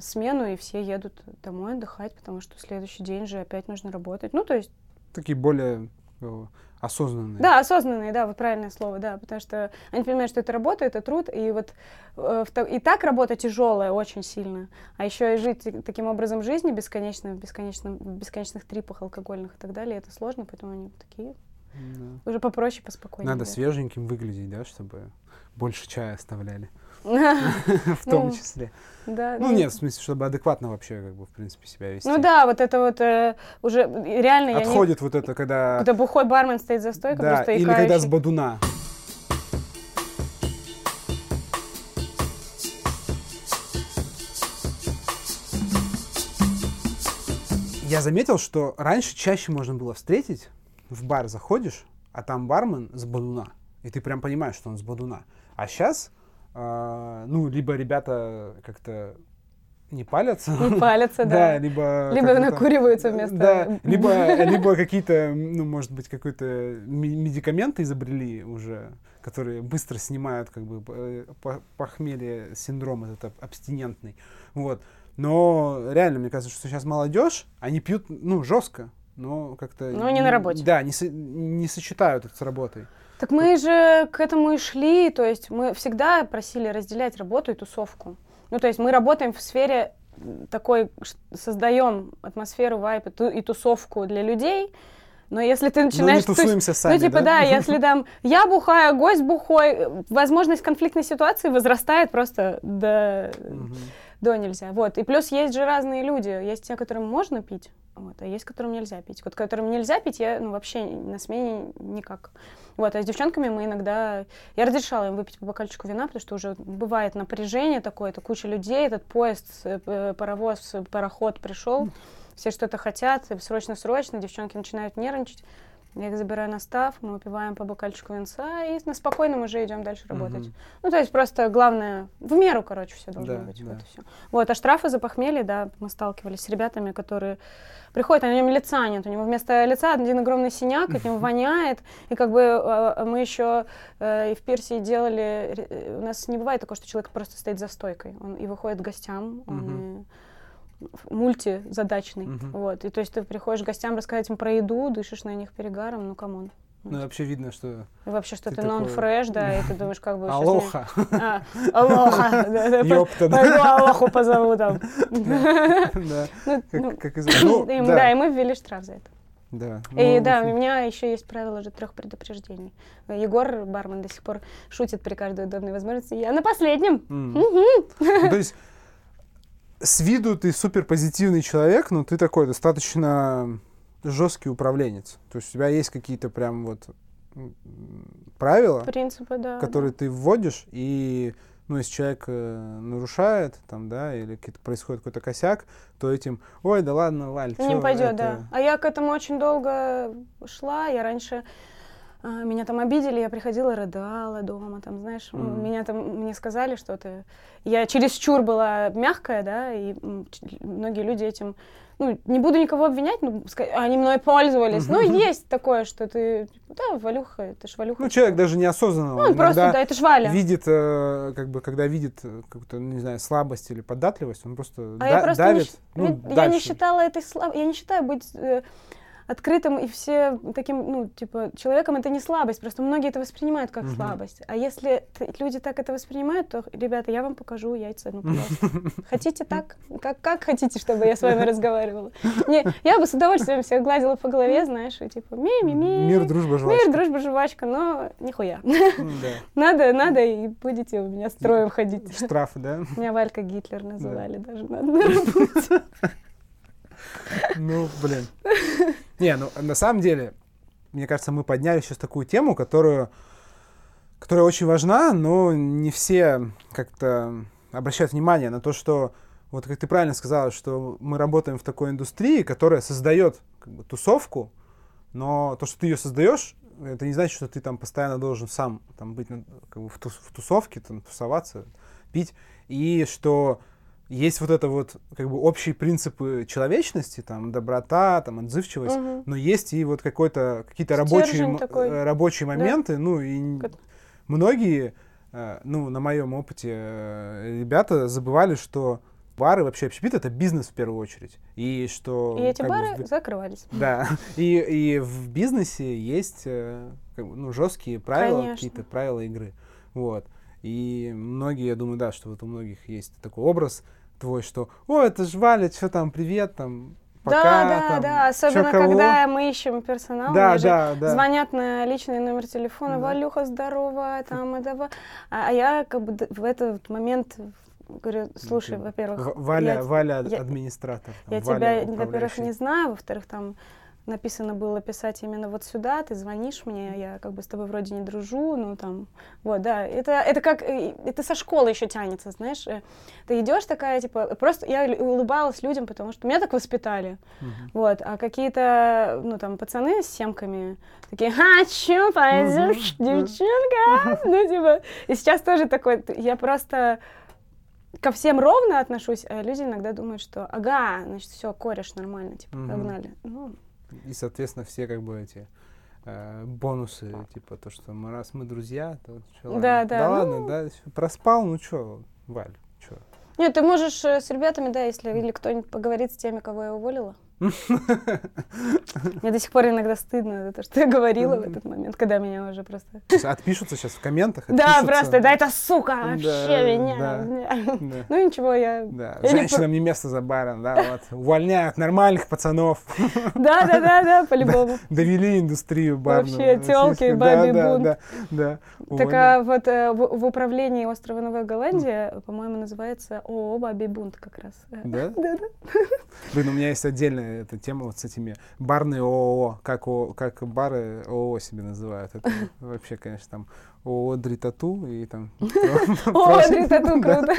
смену, и все едут домой отдыхать, потому что следующий день же опять нужно работать. Ну, то есть такие более э, осознанные. Да, осознанные, да, вот правильное слово, да, потому что они понимают, что это работа, это труд, и вот э, и так работа тяжелая очень сильно, а еще и жить таким образом жизни бесконечно, в бесконечном, в бесконечных трипах алкогольных и так далее, это сложно, поэтому они такие да. уже попроще, поспокойнее. Надо да. свеженьким выглядеть, да, чтобы больше чая оставляли. В том ну, числе. Да, ну, нет, в смысле, чтобы адекватно вообще, как бы, в принципе, себя вести. Ну да, вот это вот э, уже реально... Отходит вот это, когда... Когда бухой бармен стоит за стойкой, да, просто или когда с бадуна. Я заметил, что раньше чаще можно было встретить, в бар заходишь, а там бармен с бадуна. И ты прям понимаешь, что он с бадуна. А сейчас а, ну, либо ребята как-то не палятся. Не палятся, <laughs> да. да либо... Либо накуриваются вместо... Да, либо, <laughs> либо какие-то, ну, может быть, какой-то медикаменты изобрели уже, которые быстро снимают, как бы, э, похмелье, синдром этот абстинентный. Вот. Но реально, мне кажется, что сейчас молодежь, они пьют, ну, жестко, но как-то... Ну, не на работе. Да, не, не сочетают это с работой. Так мы же к этому и шли, то есть мы всегда просили разделять работу и тусовку. Ну, то есть мы работаем в сфере такой, создаем атмосферу, вайп и тусовку для людей, но если ты начинаешь... Ну, не тусуемся есть, сами, Ну, типа, да, да <laughs> если там я бухая, гость бухой, возможность конфликтной ситуации возрастает просто до, до нельзя. Вот. И плюс есть же разные люди. Есть те, которым можно пить, вот, а есть, которым нельзя пить. Вот которым нельзя пить, я ну, вообще на смене никак. Вот, а с девчонками мы иногда... Я разрешала им выпить по бокальчику вина, потому что уже бывает напряжение такое, это куча людей, этот поезд, э, паровоз, пароход пришел, все что-то хотят, срочно-срочно, девчонки начинают нервничать. Я их забираю на став, мы выпиваем по бокальчику винца и на спокойном уже идем дальше работать. Угу. Ну, то есть просто главное, в меру, короче, все должно да, быть. Да. Вот, и все. вот, а штрафы за похмелье, да, мы сталкивались с ребятами, которые приходят, а на нем лица нет, у него вместо лица один огромный синяк, от него <laughs> воняет, и как бы э, мы еще э, и в Пирсе делали, э, у нас не бывает такого, что человек просто стоит за стойкой, он и выходит к гостям, он угу. и мультизадачный. Угу. Вот. И то есть ты приходишь к гостям рассказать им про еду, дышишь на них перегаром, ну come on. Ну, вообще видно, что... И вообще, что ты, ты нон-фреш, да, и ты <laughs> думаешь, как бы... Алоха. А, алоха. <laughs> Ёпта. Пойду Алоху позову там. Да, <laughs> ну, как из... Ну, да, и мы ввели штраф за это. Да. И ну, да, у меня еще есть правило же трех предупреждений. Егор, бармен, до сих пор шутит при каждой удобной возможности. Я на последнем. То есть с виду ты супер позитивный человек, но ты такой достаточно жесткий управленец. То есть у тебя есть какие-то прям вот правила, Принципы, да, которые да. ты вводишь, и ну, если человек э, нарушает, там, да, или происходит какой-то косяк, то этим, ой, да ладно, Валь, Не пойдет, это... да. А я к этому очень долго шла, я раньше меня там обидели, я приходила, рыдала дома, там, знаешь, mm-hmm. меня там, мне сказали что-то. Я чересчур была мягкая, да, и многие люди этим, ну, не буду никого обвинять, но они мной пользовались. Mm-hmm. Ну, есть такое, что ты, да, Валюха, это ж Валюха. Ну, человек даже неосознанно. Ну, он просто, да, это ж Валя. Видит, э, как бы, когда видит какую-то, не знаю, слабость или податливость, он просто, а да- я просто давит. Не, ну, я не считала этой слабостью, я не считаю быть... Э, открытым и все таким, ну, типа, человеком это не слабость, просто многие это воспринимают как Мгм. слабость. А если люди так это воспринимают, то, ребята, я вам покажу яйца, ну, пожалуйста. <laughs> Хотите так? Как, как хотите, чтобы я с вами разговаривала? Не, я бы с удовольствием всех гладила по голове, знаешь, и типа ми-ми-ми. Мир, дружба, Мир, жвачка. дружба, жвачка, но нихуя. Надо, надо, и будете у меня строем ходить. Штрафы, да? Меня Валька Гитлер называли даже на на работе. Ну, блин. Не, ну, на самом деле, мне кажется, мы подняли сейчас такую тему, которую, которая очень важна, но не все как-то обращают внимание на то, что, вот как ты правильно сказала, что мы работаем в такой индустрии, которая создает как бы, тусовку, но то, что ты ее создаешь, это не значит, что ты там постоянно должен сам там, быть на- как бы, в, тус- в тусовке, там, тусоваться, пить, и что есть вот это вот как бы общие принципы человечности, там доброта, там отзывчивость, Мгм. но есть и вот какой-то какие-то рабочие такой. э, рабочие моменты, ну и Как- многие, э, ну на моем опыте э, ребята забывали, что бары вообще общепит это бизнес в первую очередь, и что И эти бы, в бары би- закрывались. да, и, и в бизнесе есть как бы, ну, жесткие правила, какие-то правила игры. Вот. И многие, я думаю, да, что вот у многих есть такой образ твой, что «О, это ж Валя, что там, привет, там, пока, да, да, там, да. Особенно, чё, кого?» когда мы ищем персонал. Да, да, да. Звонят на личный номер телефона, Да. Валюха, здорово, там это. во». А, а я как бы в этот момент говорю, слушай, во-первых, Валя, я- Валя администратор. там, Я Валя тебя, во-первых, не знаю, во-вторых, там написано было писать именно вот сюда, ты звонишь мне, я как бы с тобой вроде не дружу, ну там, вот, да, это, это как, э, это со школы еще тянется, знаешь, э, ты идешь такая, типа, просто я улыбалась людям, потому что меня так воспитали, Мгм. вот, а какие-то, ну там, пацаны с семками такие, а, чё, пойдешь, Мгм. девчонка, ну типа, и сейчас тоже такой, я просто ко всем ровно отношусь, а люди иногда думают, что ага, значит, все, кореш нормально, типа, Мгм. погнали. Ну, И, соответственно, все как бы эти э, бонусы, типа то, что мы, раз мы друзья, то чё, ладно. Да, да, Да ну. ладно, да, проспал, ну чё, Валь, чё. Нет, ты можешь э, с ребятами, да, если или кто-нибудь поговорит с теми, кого я уволила. Мне до сих пор иногда стыдно за то, что я говорила в этот момент, когда меня уже просто... Отпишутся сейчас в комментах. Да, просто, да, это сука вообще меня. да. меня». Да. Ну ничего, я... Женщинам не место за баром, да, вот. Увольняют нормальных пацанов. Да, да, да, да, по-любому. Довели индустрию барную. Вообще, бабий да, бунт. Да. Так а вот э, в, управлении острова Новая Голландия, по-моему, называется ООО «Бабий бунт» как раз. Да? <laughs> Да, да. Блин, у меня есть отдельная эта тема вот с этими барные ООО, как, О- как бары ООО себе называют. Это вообще, конечно, там ООО Дритату и там <laughs> О, прочие- Дритату, круто.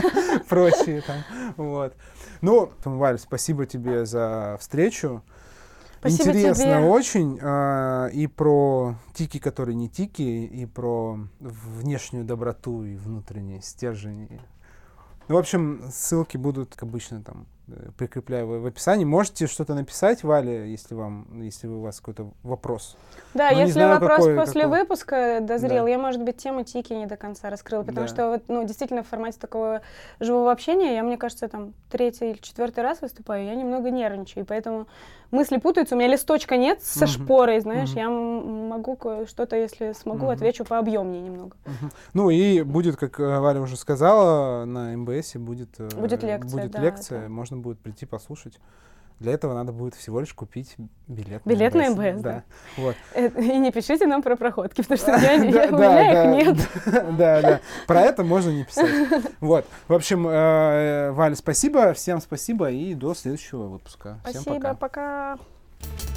прочие там, вот. Ну, Валь, спасибо тебе за встречу. Спасибо Интересно тебе. очень. а, и про тики, которые не тики, и про внешнюю доброту и внутренний стержень. Ну, в общем, ссылки будут, как обычно, там э, прикрепляю в описании. Можете что-то написать, Валя, если вам, если у вас какой-то вопрос. Да, Ну, если знаю, вопрос какой- после какой. выпуска дозрел, Да. я, может быть, тему тики не до конца раскрыла, потому Да. что вот, ну, действительно в формате такого живого общения я, мне кажется, там третий или четвертый раз выступаю, я немного нервничаю, и поэтому мысли путаются, у меня листочка нет со Мгм. шпорой, знаешь, Мгм. я могу что-то, если смогу, Мгм. отвечу пообъемнее немного. Мгм. Ну и будет, как э, Валя уже сказала, на МБС будет, э, Будет лекция, будет да, лекция, да. можно будет прийти послушать. Для этого надо будет всего лишь купить билет. Билет на МБС, да. Вот. Э, И не пишите нам про проходки, потому что <laughs> я, я- у Да, меня да, их нет. <laughs> Да, да. Про это можно не писать. <laughs> Вот. В общем, э, Валя, спасибо. Всем спасибо и до следующего выпуска. Всем Спасибо, пока. пока.